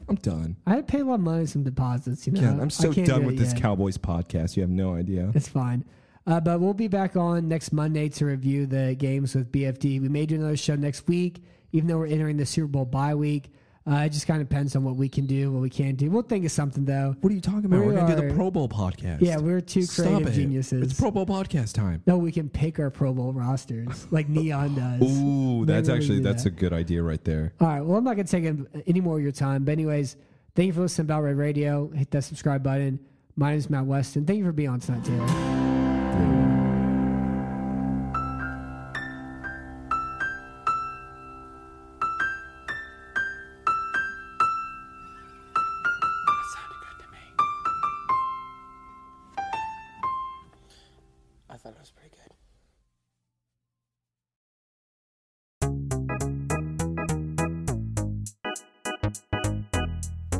[SPEAKER 2] I'm done.
[SPEAKER 1] I had to pay a lot of money some deposits. You know,
[SPEAKER 2] God, I'm
[SPEAKER 1] I
[SPEAKER 2] so
[SPEAKER 1] can't
[SPEAKER 2] done
[SPEAKER 1] do
[SPEAKER 2] with
[SPEAKER 1] it
[SPEAKER 2] this
[SPEAKER 1] yet.
[SPEAKER 2] Cowboys podcast. You have no idea.
[SPEAKER 1] It's fine. Uh, but we'll be back on next Monday to review the games with BFD. We may do another show next week, even though we're entering the Super Bowl bye week. Uh, it just kind of depends on what we can do, what we can't do. We'll think of something though.
[SPEAKER 2] What are you talking about?
[SPEAKER 1] We
[SPEAKER 2] are gonna do the Pro Bowl podcast.
[SPEAKER 1] Yeah, we're two creative geniuses.
[SPEAKER 2] It's Pro Bowl podcast time.
[SPEAKER 1] no, we can pick our Pro Bowl rosters like Neon does.
[SPEAKER 3] Ooh,
[SPEAKER 1] Maybe
[SPEAKER 3] that's actually that's
[SPEAKER 1] that.
[SPEAKER 3] a good idea right there.
[SPEAKER 1] All right. Well, I'm not going to take any more of your time. But, anyways, thank you for listening to Battle Red Radio. Hit that subscribe button. My name is Matt Weston. Thank you for being on tonight, Taylor.